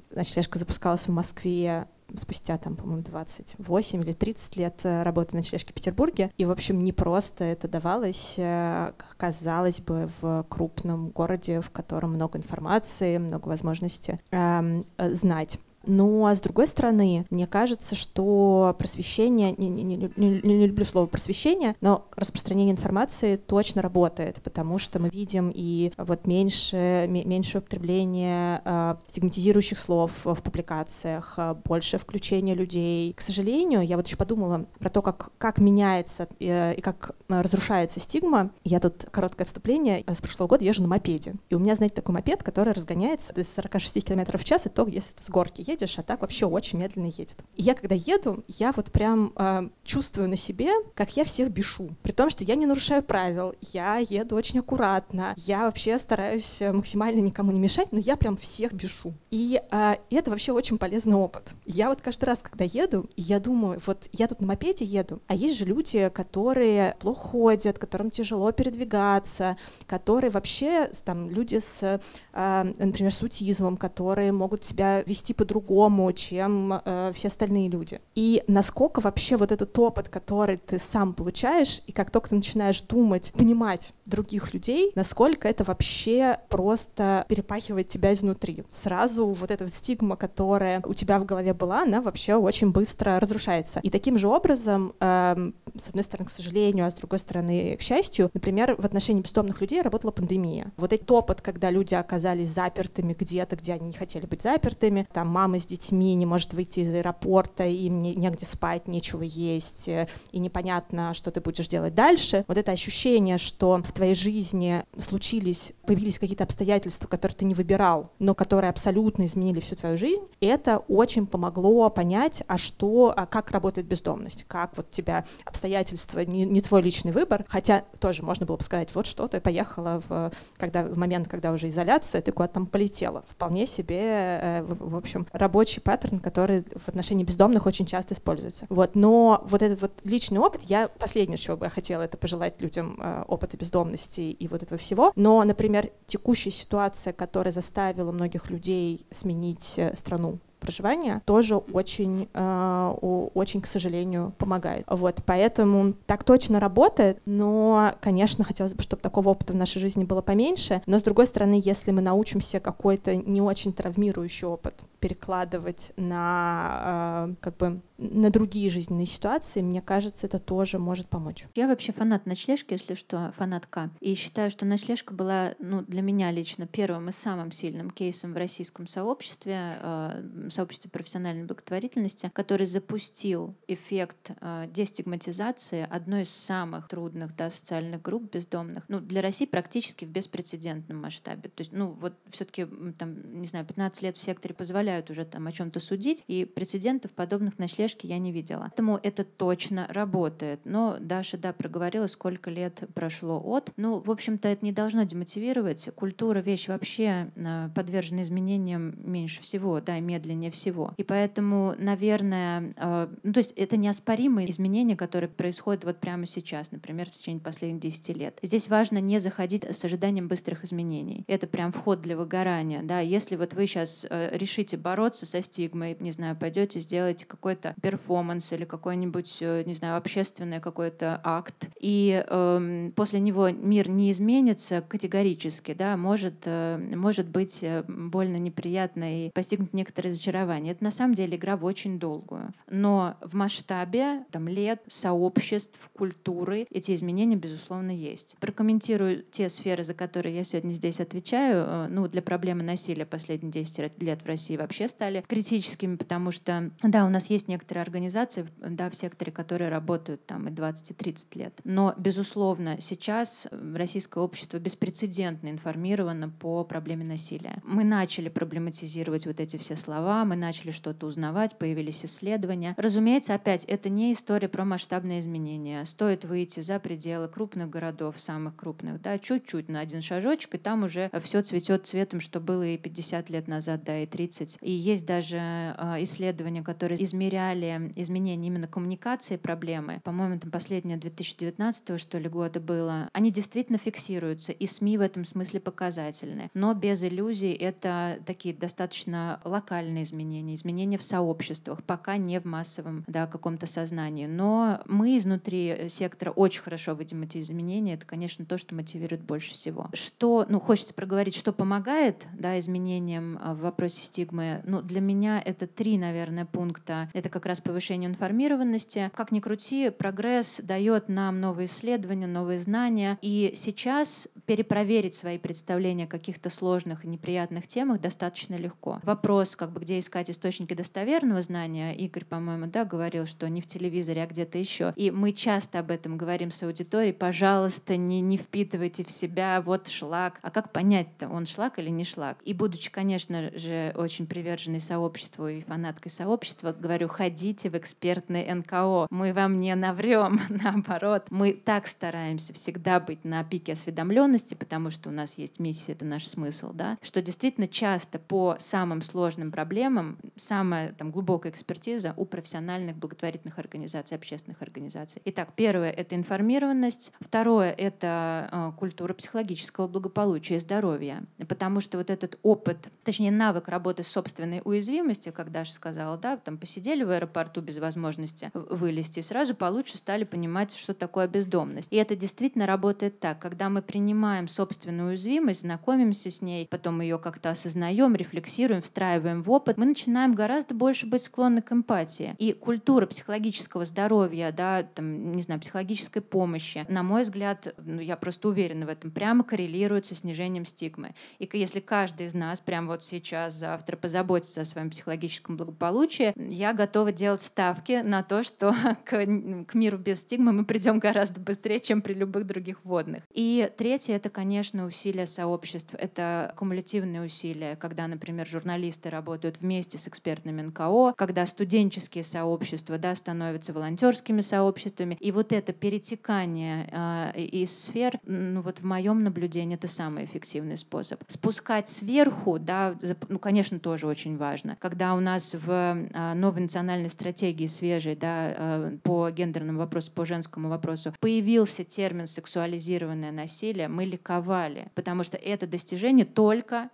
ночлежка запускалась в Москве спустя, там, по-моему, 28 или 30 лет э, работы на ночлежке в Петербурге. И, в общем, не просто это давалось, э, казалось бы, в крупном городе, в котором много информации, много возможностей эм, знать. Но, с другой стороны, мне кажется, что просвещение, не, не, не, не, люблю слово просвещение, но распространение информации точно работает, потому что мы видим и вот меньше, меньше употребление э, стигматизирующих слов в публикациях, э, больше включения людей. К сожалению, я вот еще подумала про то, как, как меняется э, и как разрушается стигма. Я тут короткое отступление. С прошлого года езжу на мопеде. И у меня, знаете, такой мопед, который разгоняется до 46 км в час, и то, если ты с горки едешь, а так вообще очень медленно едет. И я, когда еду, я вот прям э, чувствую на себе, как я всех бешу. При том, что я не нарушаю правил, я еду очень аккуратно, я вообще стараюсь максимально никому не мешать, но я прям всех бешу. И, э, это вообще очень полезный опыт. Я вот каждый раз, когда еду, я думаю, вот я тут на мопеде еду, а есть же люди, которые плохо ходят, которым тяжело передвигаться, которые вообще, там, люди с, э, например, с аутизмом, которые могут себя вести по-другому, по-другому, чем э, все остальные люди. И насколько вообще вот этот опыт, который ты сам получаешь, и как только ты начинаешь думать, понимать других людей, насколько это вообще просто перепахивает тебя изнутри. Сразу вот эта стигма, которая у тебя в голове была, она вообще очень быстро разрушается. И таким же образом, э, с одной стороны, к сожалению, а с другой стороны, к счастью, например, в отношении бездомных людей работала пандемия. Вот этот опыт, когда люди оказались запертыми где-то, где они не хотели быть запертыми, там мама с детьми не может выйти из аэропорта, им не, негде спать, нечего есть, э, и непонятно, что ты будешь делать дальше. Вот это ощущение, что в твоей жизни случились, появились какие-то обстоятельства, которые ты не выбирал, но которые абсолютно изменили всю твою жизнь, это очень помогло понять, а что, а как работает бездомность, как вот тебя обстоятельства, не, не твой личный выбор, хотя тоже можно было бы сказать, вот что ты поехала в, когда, в момент, когда уже изоляция, ты куда-то там полетела. Вполне себе, э, в, общем, рабочий паттерн, который в отношении бездомных очень часто используется. Вот, но вот этот вот личный опыт, я последнее, чего бы я хотела, это пожелать людям э, опыта бездомности и вот этого всего. Но, например, текущая ситуация, которая заставила многих людей сменить э, страну, проживания тоже очень, э, очень, к сожалению, помогает. Вот, поэтому так точно работает, но, конечно, хотелось бы, чтобы такого опыта в нашей жизни было поменьше, но, с другой стороны, если мы научимся какой-то не очень травмирующий опыт перекладывать на, э, как бы, на другие жизненные ситуации, мне кажется, это тоже может помочь. Я вообще фанат ночлежки, если что, фанатка. И считаю, что ночлежка была ну, для меня лично первым и самым сильным кейсом в российском сообществе, э, сообществе профессиональной благотворительности, который запустил эффект э, дестигматизации одной из самых трудных да, социальных групп бездомных. Ну, для России практически в беспрецедентном масштабе. То есть, ну, вот все-таки, там, не знаю, 15 лет в секторе позволяют уже там о чем-то судить, и прецедентов подобных ночлежки я не видела. Поэтому это точно работает. Но Даша, да, проговорила, сколько лет прошло от. Ну, в общем-то, это не должно демотивировать. Культура — вещь вообще э, подвержена изменениям меньше всего, да, и медленнее всего. И поэтому, наверное, э, ну, то есть это неоспоримые изменения, которые происходят вот прямо сейчас, например, в течение последних 10 лет. Здесь важно не заходить с ожиданием быстрых изменений. Это прям вход для выгорания, да. Если вот вы сейчас э, решите бороться со стигмой, не знаю, пойдете сделаете какой-то перформанс или какой-нибудь, э, не знаю, общественный какой-то акт, и э, после него мир не изменится категорически, да, может, э, может быть э, больно неприятно и постигнуть некоторые разочарование. Это на самом деле игра в очень долгую. Но в масштабе там, лет, сообществ, культуры эти изменения, безусловно, есть. Прокомментирую те сферы, за которые я сегодня здесь отвечаю. Э, ну, для проблемы насилия последние 10 лет в России вообще стали критическими, потому что, да, у нас есть некоторые организации да, в секторе, которые работают там и 20, и 30 лет. Но, безусловно, сейчас российское общество беспрецедентно информировано по проблеме насилия. Мы начали проблематизировать вот эти все слова, мы начали что-то узнавать, появились исследования. Разумеется, опять, это не история про масштабные изменения. Стоит выйти за пределы крупных городов, самых крупных, да, чуть-чуть на один шажочек, и там уже все цветет цветом, что было и 50 лет назад, да, и 30. И есть даже а, исследования, которые измеряли измеряли изменения именно коммуникации проблемы, по-моему, там последнее 2019 что ли года было, они действительно фиксируются, и СМИ в этом смысле показательны. Но без иллюзий это такие достаточно локальные изменения, изменения в сообществах, пока не в массовом да, каком-то сознании. Но мы изнутри сектора очень хорошо видим эти изменения. Это, конечно, то, что мотивирует больше всего. Что, ну, хочется проговорить, что помогает да, изменениям а, в вопросе стигмы. Ну, для меня это три, наверное, пункта. Это как раз повышению информированности. Как ни крути, прогресс дает нам новые исследования, новые знания. И сейчас перепроверить свои представления о каких-то сложных и неприятных темах достаточно легко. Вопрос, как бы, где искать источники достоверного знания, Игорь, по-моему, да, говорил, что не в телевизоре, а где-то еще. И мы часто об этом говорим с аудиторией. Пожалуйста, не, не впитывайте в себя вот шлак. А как понять-то, он шлак или не шлак? И будучи, конечно же, очень приверженной сообществу и фанаткой сообщества, говорю, ходите в экспертный НКО. Мы вам не наврем, наоборот. Мы так стараемся всегда быть на пике осведомленности, потому что у нас есть миссия, это наш смысл, да, что действительно часто по самым сложным проблемам самая там, глубокая экспертиза у профессиональных благотворительных организаций, общественных организаций. Итак, первое — это информированность. Второе — это э, культура психологического благополучия и здоровья. Потому что вот этот опыт, точнее навык работы с собственным собственной уязвимости, как Даша сказала, да, там посидели в аэропорту без возможности вылезти, и сразу получше стали понимать, что такое бездомность. И это действительно работает так, когда мы принимаем собственную уязвимость, знакомимся с ней, потом ее как-то осознаем, рефлексируем, встраиваем в опыт, мы начинаем гораздо больше быть склонны к эмпатии. И культура психологического здоровья, да, там, не знаю, психологической помощи, на мой взгляд, ну, я просто уверена в этом, прямо коррелирует со снижением стигмы. И если каждый из нас прямо вот сейчас, завтра позаботится о своем психологическом благополучии, я готова делать ставки на то, что к, к миру без стигмы мы придем гораздо быстрее, чем при любых других водных. И третье — это, конечно, усилия сообществ. Это кумулятивные усилия, когда, например, журналисты работают вместе с экспертными НКО, когда студенческие сообщества да, становятся волонтерскими сообществами. И вот это перетекание э, из сфер, ну вот в моем наблюдении, это самый эффективный способ. Спускать сверху, да, ну, конечно, тоже очень важно. Когда у нас в э, новой национальной стратегии свежей да, э, по гендерному вопросу, по женскому вопросу появился термин «сексуализированное насилие», мы ликовали, потому что это достижение только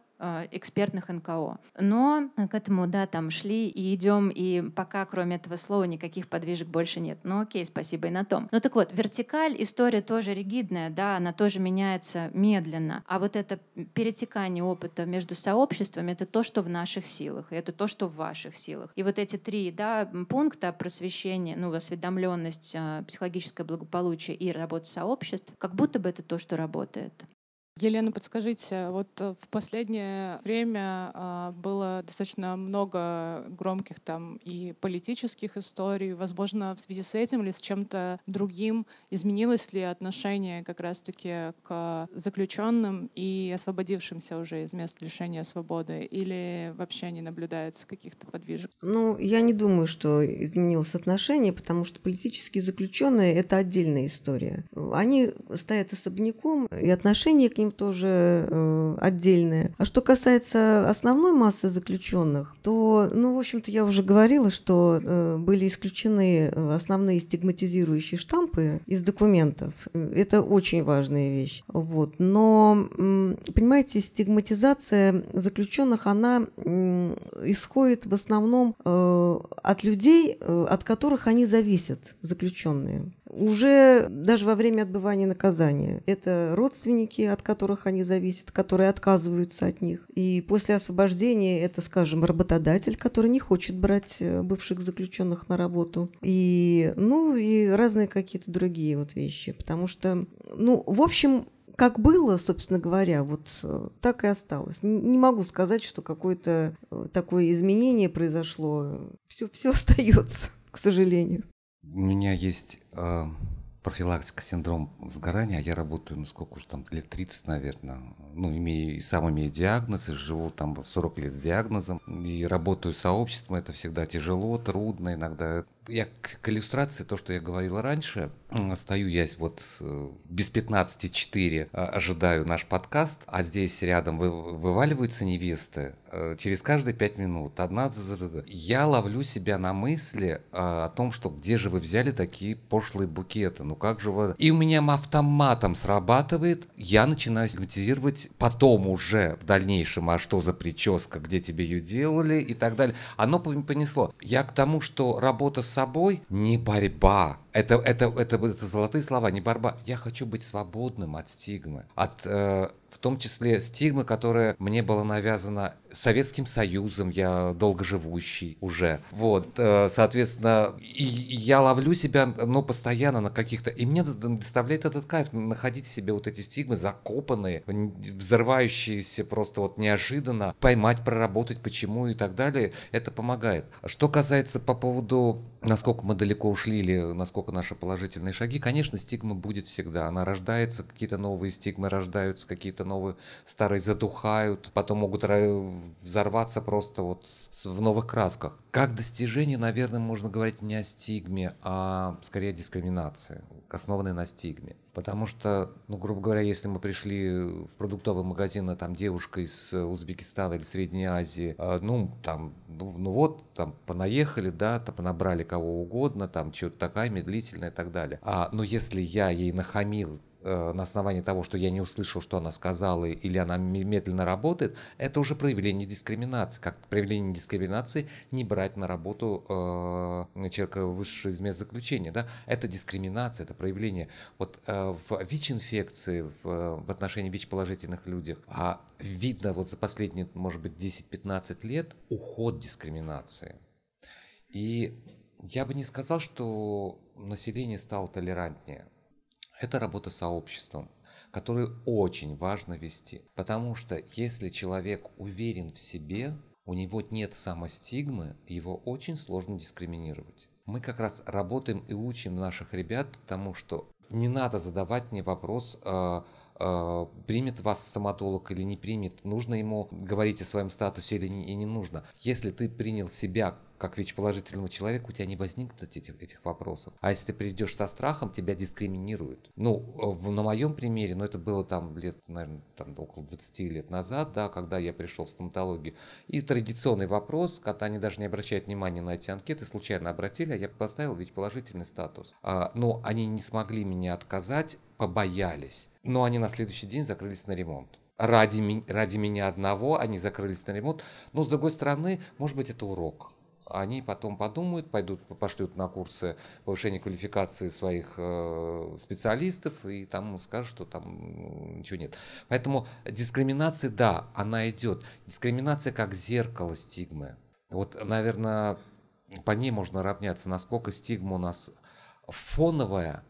экспертных НКО. Но к этому, да, там шли и идем, и пока кроме этого слова никаких подвижек больше нет. Ну окей, спасибо и на том. Ну так вот, вертикаль, история тоже ригидная, да, она тоже меняется медленно. А вот это перетекание опыта между сообществами, это то, что в наших силах, и это то, что в ваших силах. И вот эти три, да, пункта просвещения, ну, осведомленность, э, психологическое благополучие и работа сообществ, как будто бы это то, что работает. Елена, подскажите, вот э, в последнее время а, было достаточно много громких там и политических историй. Возможно, в связи с этим или с чем-то другим изменилось ли отношение как раз-таки к заключенным и освободившимся уже из мест лишения свободы? Или вообще не наблюдается каких-то подвижек? Ну, я не думаю, что изменилось отношение, потому что политические заключенные — это отдельная история. Они стоят особняком, и отношение к ним тоже э, отдельное. А что касается основной массы заключенных, то, ну, в общем-то, я уже говорила, что э, были исключены э, основные стигматизирующие штампы из документов. Это очень важная вещь. Вот. Но, понимаете, стигматизация заключенных, она исходит в основном э, от людей, э, от которых они зависят, заключенные уже даже во время отбывания наказания. Это родственники, от которых они зависят, которые отказываются от них. И после освобождения это, скажем, работодатель, который не хочет брать э, бывших заключенных на работу. И, ну, и разные какие-то другие вот вещи. Потому что, ну, в общем, как было, собственно говоря, вот э, так и осталось. Не могу сказать, что какое-то э, такое изменение произошло. Все, все остается, к сожалению. У меня есть э, профилактика синдром сгорания, а я работаю, ну сколько уж там, лет 30, наверное. Ну, имею, и сам имею диагноз, и живу там 40 лет с диагнозом, и работаю сообществом, это всегда тяжело, трудно, иногда я к, к иллюстрации, то, что я говорил раньше, стою я вот э, без 15-4 а, ожидаю наш подкаст, а здесь рядом вы, вываливаются невесты э, через каждые 5 минут. Одна Я ловлю себя на мысли а, о том, что где же вы взяли такие пошлые букеты, ну как же вы... И у меня автоматом срабатывает, я начинаю сигматизировать потом уже в дальнейшем, а что за прическа, где тебе ее делали и так далее. Оно понесло. Я к тому, что работа с собой не борьба. Это, это, это, это золотые слова, не борьба. Я хочу быть свободным от стигмы, от э, в том числе стигмы, которая мне была навязана Советским Союзом, я долгоживущий уже. Вот, э, соответственно, и, я ловлю себя, ну, постоянно на каких-то... И мне доставляет этот кайф, находить в себе вот эти стигмы, закопанные, взрывающиеся просто вот неожиданно, поймать, проработать, почему и так далее. Это помогает. Что касается по поводу, насколько мы далеко ушли или насколько наши положительные шаги, конечно, стигма будет всегда. Она рождается, какие-то новые стигмы рождаются, какие-то новые, старые затухают, потом могут взорваться просто вот в новых красках. Как достижение, наверное, можно говорить не о стигме, а скорее о дискриминации, основанной на стигме. Потому что, ну, грубо говоря, если мы пришли в продуктовый магазин, а там девушка из Узбекистана или Средней Азии, а, ну, там, ну, ну вот, там, понаехали, да, там, понабрали кого угодно, там, что-то такая медлительная и так далее. А, но если я ей нахамил на основании того, что я не услышал, что она сказала, или она медленно работает, это уже проявление дискриминации. Как проявление дискриминации не брать на работу э, человека высшего из мест заключения. Да? Это дискриминация, это проявление. Вот э, в ВИЧ-инфекции, в, в отношении ВИЧ-положительных людей, а видно вот за последние, может быть, 10-15 лет уход дискриминации. И я бы не сказал, что население стало толерантнее. Это работа сообществом, которую очень важно вести. Потому что если человек уверен в себе, у него нет самостигмы, его очень сложно дискриминировать. Мы как раз работаем и учим наших ребят тому, что не надо задавать мне вопрос, э, э, примет вас стоматолог или не примет, нужно ему говорить о своем статусе или не, и не нужно. Если ты принял себя как ВИЧ-положительного человека, у тебя не возникнет этих, этих вопросов. А если ты придешь со страхом, тебя дискриминируют. Ну, в, на моем примере, ну, это было там лет, наверное, там, около 20 лет назад, да, когда я пришел в стоматологию. И традиционный вопрос, когда они даже не обращают внимания на эти анкеты, случайно обратили, а я поставил ВИЧ-положительный статус. А, но они не смогли мне отказать, побоялись. Но они на следующий день закрылись на ремонт ради, ради меня одного они закрылись на ремонт. Но с другой стороны, может быть, это урок они потом подумают, пойдут, пошлют на курсы повышения квалификации своих э, специалистов и там скажут, что там ничего нет. Поэтому дискриминация, да, она идет. Дискриминация как зеркало стигмы. Вот, наверное, по ней можно равняться, насколько стигма у нас фоновая,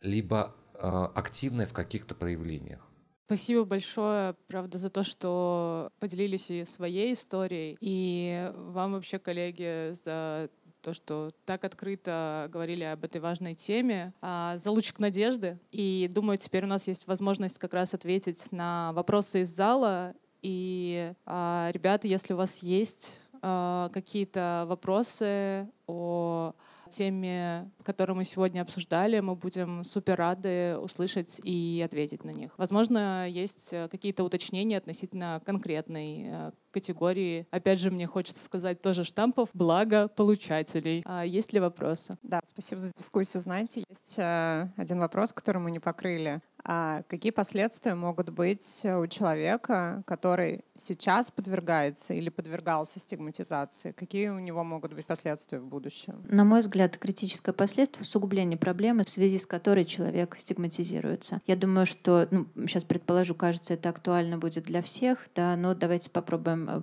либо э, активная в каких-то проявлениях. Спасибо большое, правда, за то, что поделились и своей историей. И вам вообще, коллеги, за то, что так открыто говорили об этой важной теме, а, за лучик надежды. И думаю, теперь у нас есть возможность как раз ответить на вопросы из зала. И, а, ребята, если у вас есть а, какие-то вопросы о теме, которую мы сегодня обсуждали. Мы будем супер рады услышать и ответить на них. Возможно, есть э, какие-то уточнения относительно конкретной э, категории. Опять же, мне хочется сказать тоже штампов, благо получателей. А есть ли вопросы? Да, спасибо за дискуссию. Знаете, есть э, один вопрос, который мы не покрыли. А какие последствия могут быть у человека, который сейчас подвергается или подвергался стигматизации? Какие у него могут быть последствия в будущем? На мой взгляд, критическое последствие — усугубление проблемы, в связи с которой человек стигматизируется. Я думаю, что, ну, сейчас предположу, кажется, это актуально будет для всех, да, но давайте попробуем э,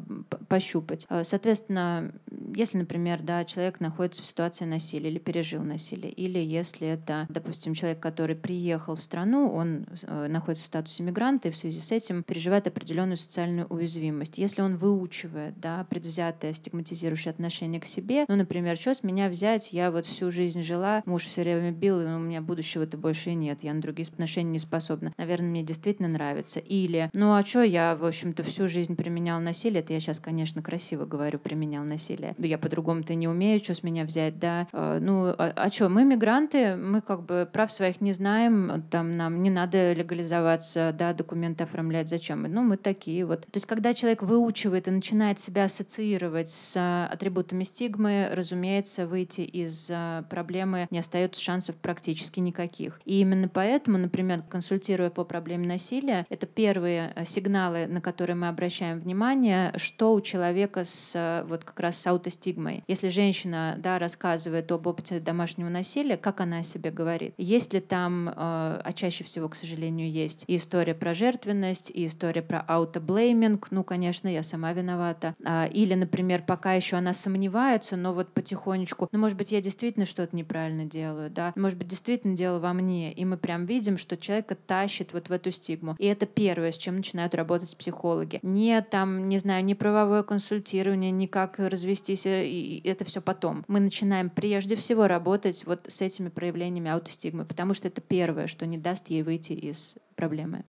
пощупать. Э, соответственно, если, например, да, человек находится в ситуации насилия или пережил насилие, или если это, допустим, человек, который приехал в страну, он Э, находится в статусе мигранта и в связи с этим переживает определенную социальную уязвимость. Если он выучивает да, предвзятое стигматизирующее отношение к себе, ну, например, что с меня взять, я вот всю жизнь жила, муж все время бил, и у меня будущего-то больше и нет, я на другие отношения не способна. Наверное, мне действительно нравится. Или, ну а что, я, в общем-то, всю жизнь применял насилие, это я сейчас, конечно, красиво говорю, применял насилие. Да я по-другому-то не умею, что с меня взять, да. Э, ну, а, а что, мы мигранты, мы как бы прав своих не знаем, там нам не надо легализоваться, да, документы оформлять, зачем? Ну, мы такие вот. То есть, когда человек выучивает и начинает себя ассоциировать с а, атрибутами стигмы, разумеется, выйти из а, проблемы не остается шансов практически никаких. И именно поэтому, например, консультируя по проблеме насилия, это первые а, сигналы, на которые мы обращаем внимание, что у человека с вот как раз с аутостигмой. Если женщина, да, рассказывает об опыте домашнего насилия, как она о себе говорит? Есть ли там, а чаще всего, к сожалению, есть. И история про жертвенность, и история про аутоблейминг. Ну, конечно, я сама виновата. А, или, например, пока еще она сомневается, но вот потихонечку, ну, может быть, я действительно что-то неправильно делаю, да, может быть, действительно дело во мне. И мы прям видим, что человека тащит вот в эту стигму. И это первое, с чем начинают работать психологи. Не там, не знаю, не правовое консультирование, не как развестись, э, и это все потом. Мы начинаем прежде всего работать вот с этими проявлениями аутостигмы, потому что это первое, что не даст ей выйти из проблемы.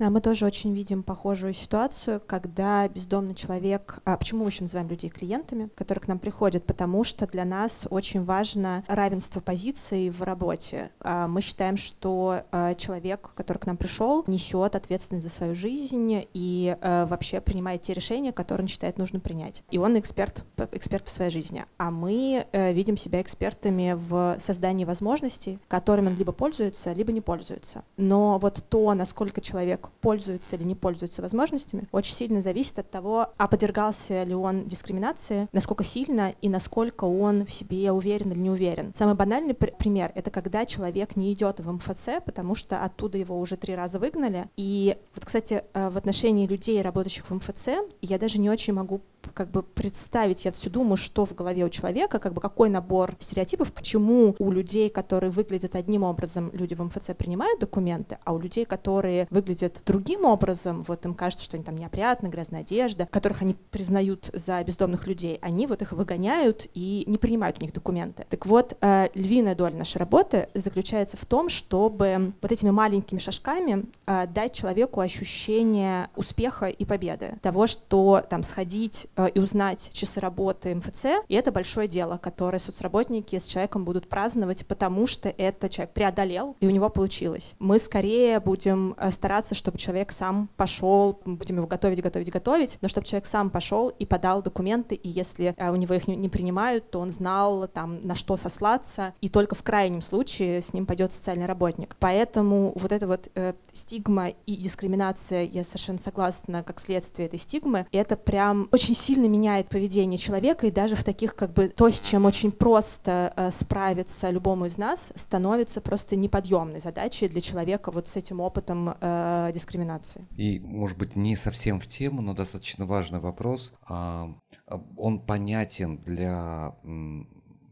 Да, мы тоже очень видим похожую ситуацию, когда бездомный человек... А почему мы еще называем людей клиентами, которые к нам приходят? Потому что для нас очень важно равенство позиций в работе. А мы считаем, что а, человек, который к нам пришел, несет ответственность за свою жизнь и а, вообще принимает те решения, которые он считает нужно принять. И он эксперт, эксперт по своей жизни. А мы э, видим себя экспертами в создании возможностей, которыми он либо пользуется, либо не пользуется. Но вот то, насколько человек пользуется или не пользуется возможностями, очень сильно зависит от того, а подвергался ли он дискриминации, насколько сильно и насколько он в себе уверен или не уверен. Самый банальный пр- пример — это когда человек не идет в МФЦ, потому что оттуда его уже три раза выгнали. И вот, кстати, э, в отношении людей, работающих в МФЦ, я даже не очень могу как бы представить, я все думаю, что в голове у человека, как бы какой набор стереотипов, почему у людей, которые выглядят одним образом, люди в МФЦ принимают документы, а у людей, которые выглядят другим образом, вот им кажется, что они там неопрятны, грязная одежда, которых они признают за бездомных людей, они вот их выгоняют и не принимают у них документы. Так вот, э, львиная доля нашей работы заключается в том, чтобы вот этими маленькими шажками э, дать человеку ощущение успеха и победы, того, что там сходить и узнать часы работы МФЦ, и это большое дело, которое соцработники с человеком будут праздновать, потому что это человек преодолел, и у него получилось. Мы скорее будем э, стараться, чтобы человек сам пошел, будем его готовить, готовить, готовить, но чтобы человек сам пошел и подал документы, и если э, у него их не принимают, то он знал, там, на что сослаться, и только в крайнем случае с ним пойдет социальный работник. Поэтому вот эта вот э, стигма и дискриминация, я совершенно согласна, как следствие этой стигмы, это прям очень сильно меняет поведение человека, и даже в таких, как бы, то, с чем очень просто э, справиться любому из нас, становится просто неподъемной задачей для человека вот с этим опытом э, дискриминации. И, может быть, не совсем в тему, но достаточно важный вопрос. А, а он понятен для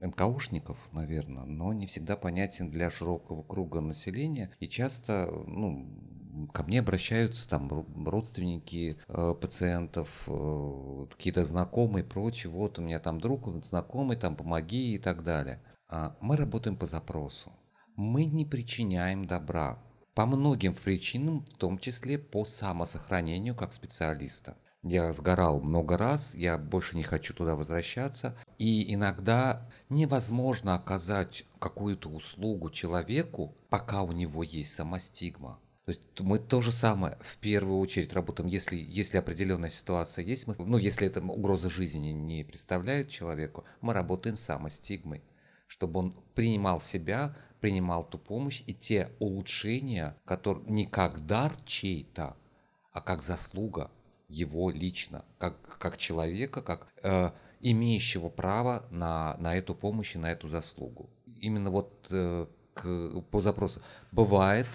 НКОшников, наверное, но не всегда понятен для широкого круга населения. И часто, ну, ко мне обращаются там родственники э, пациентов, э, какие-то знакомые, прочее. Вот у меня там друг, знакомый, там помоги и так далее. А мы работаем по запросу. Мы не причиняем добра по многим причинам, в том числе по самосохранению как специалиста. Я сгорал много раз, я больше не хочу туда возвращаться. И иногда невозможно оказать какую-то услугу человеку, пока у него есть самостигма. То есть мы то же самое в первую очередь работаем, если, если определенная ситуация есть, мы, ну, если это угроза жизни не представляет человеку, мы работаем самостигмой, чтобы он принимал себя, принимал ту помощь и те улучшения, которые не как дар чей-то, а как заслуга его лично, как, как человека, как э, имеющего право на, на эту помощь и на эту заслугу. Именно вот э, к, по запросу. Бывает,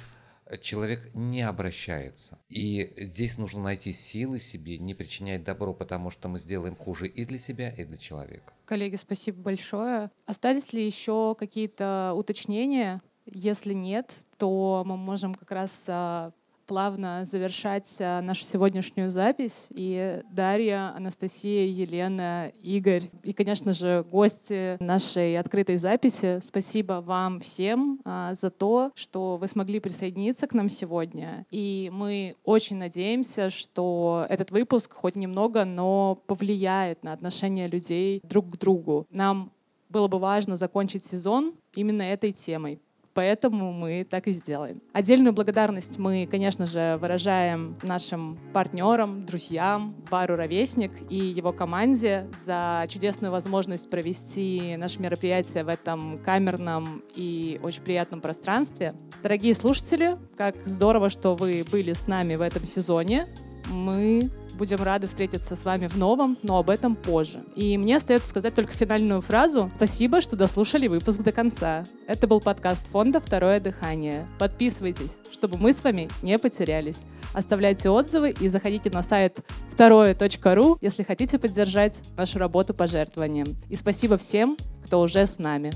человек не обращается. И здесь нужно найти силы себе, не причинять добро, потому что мы сделаем хуже и для себя, и для человека. Коллеги, спасибо большое. Остались ли еще какие-то уточнения? Если нет, то мы можем как раз а, плавно завершать а, нашу сегодняшнюю запись. И Дарья, Анастасия, Елена, Игорь и, конечно же, гости нашей открытой записи. Спасибо вам всем а, за то, что вы смогли присоединиться к нам сегодня. И мы очень надеемся, что этот выпуск хоть немного, но повлияет на отношения людей друг к другу. Нам было бы важно закончить сезон именно этой темой поэтому мы так и сделаем. Отдельную благодарность мы, конечно же, выражаем нашим партнерам, друзьям, бару «Ровесник» и его команде за чудесную возможность провести наше мероприятие в этом камерном и очень приятном пространстве. Дорогие слушатели, как здорово, что вы были с нами в этом сезоне. Мы Будем рады встретиться с вами в новом, но об этом позже. И мне остается сказать только финальную фразу. Спасибо, что дослушали выпуск до конца. Это был подкаст фонда «Второе дыхание». Подписывайтесь, чтобы мы с вами не потерялись. Оставляйте отзывы и заходите на сайт второе.ру, если хотите поддержать нашу работу пожертвованием. И спасибо всем, кто уже с нами.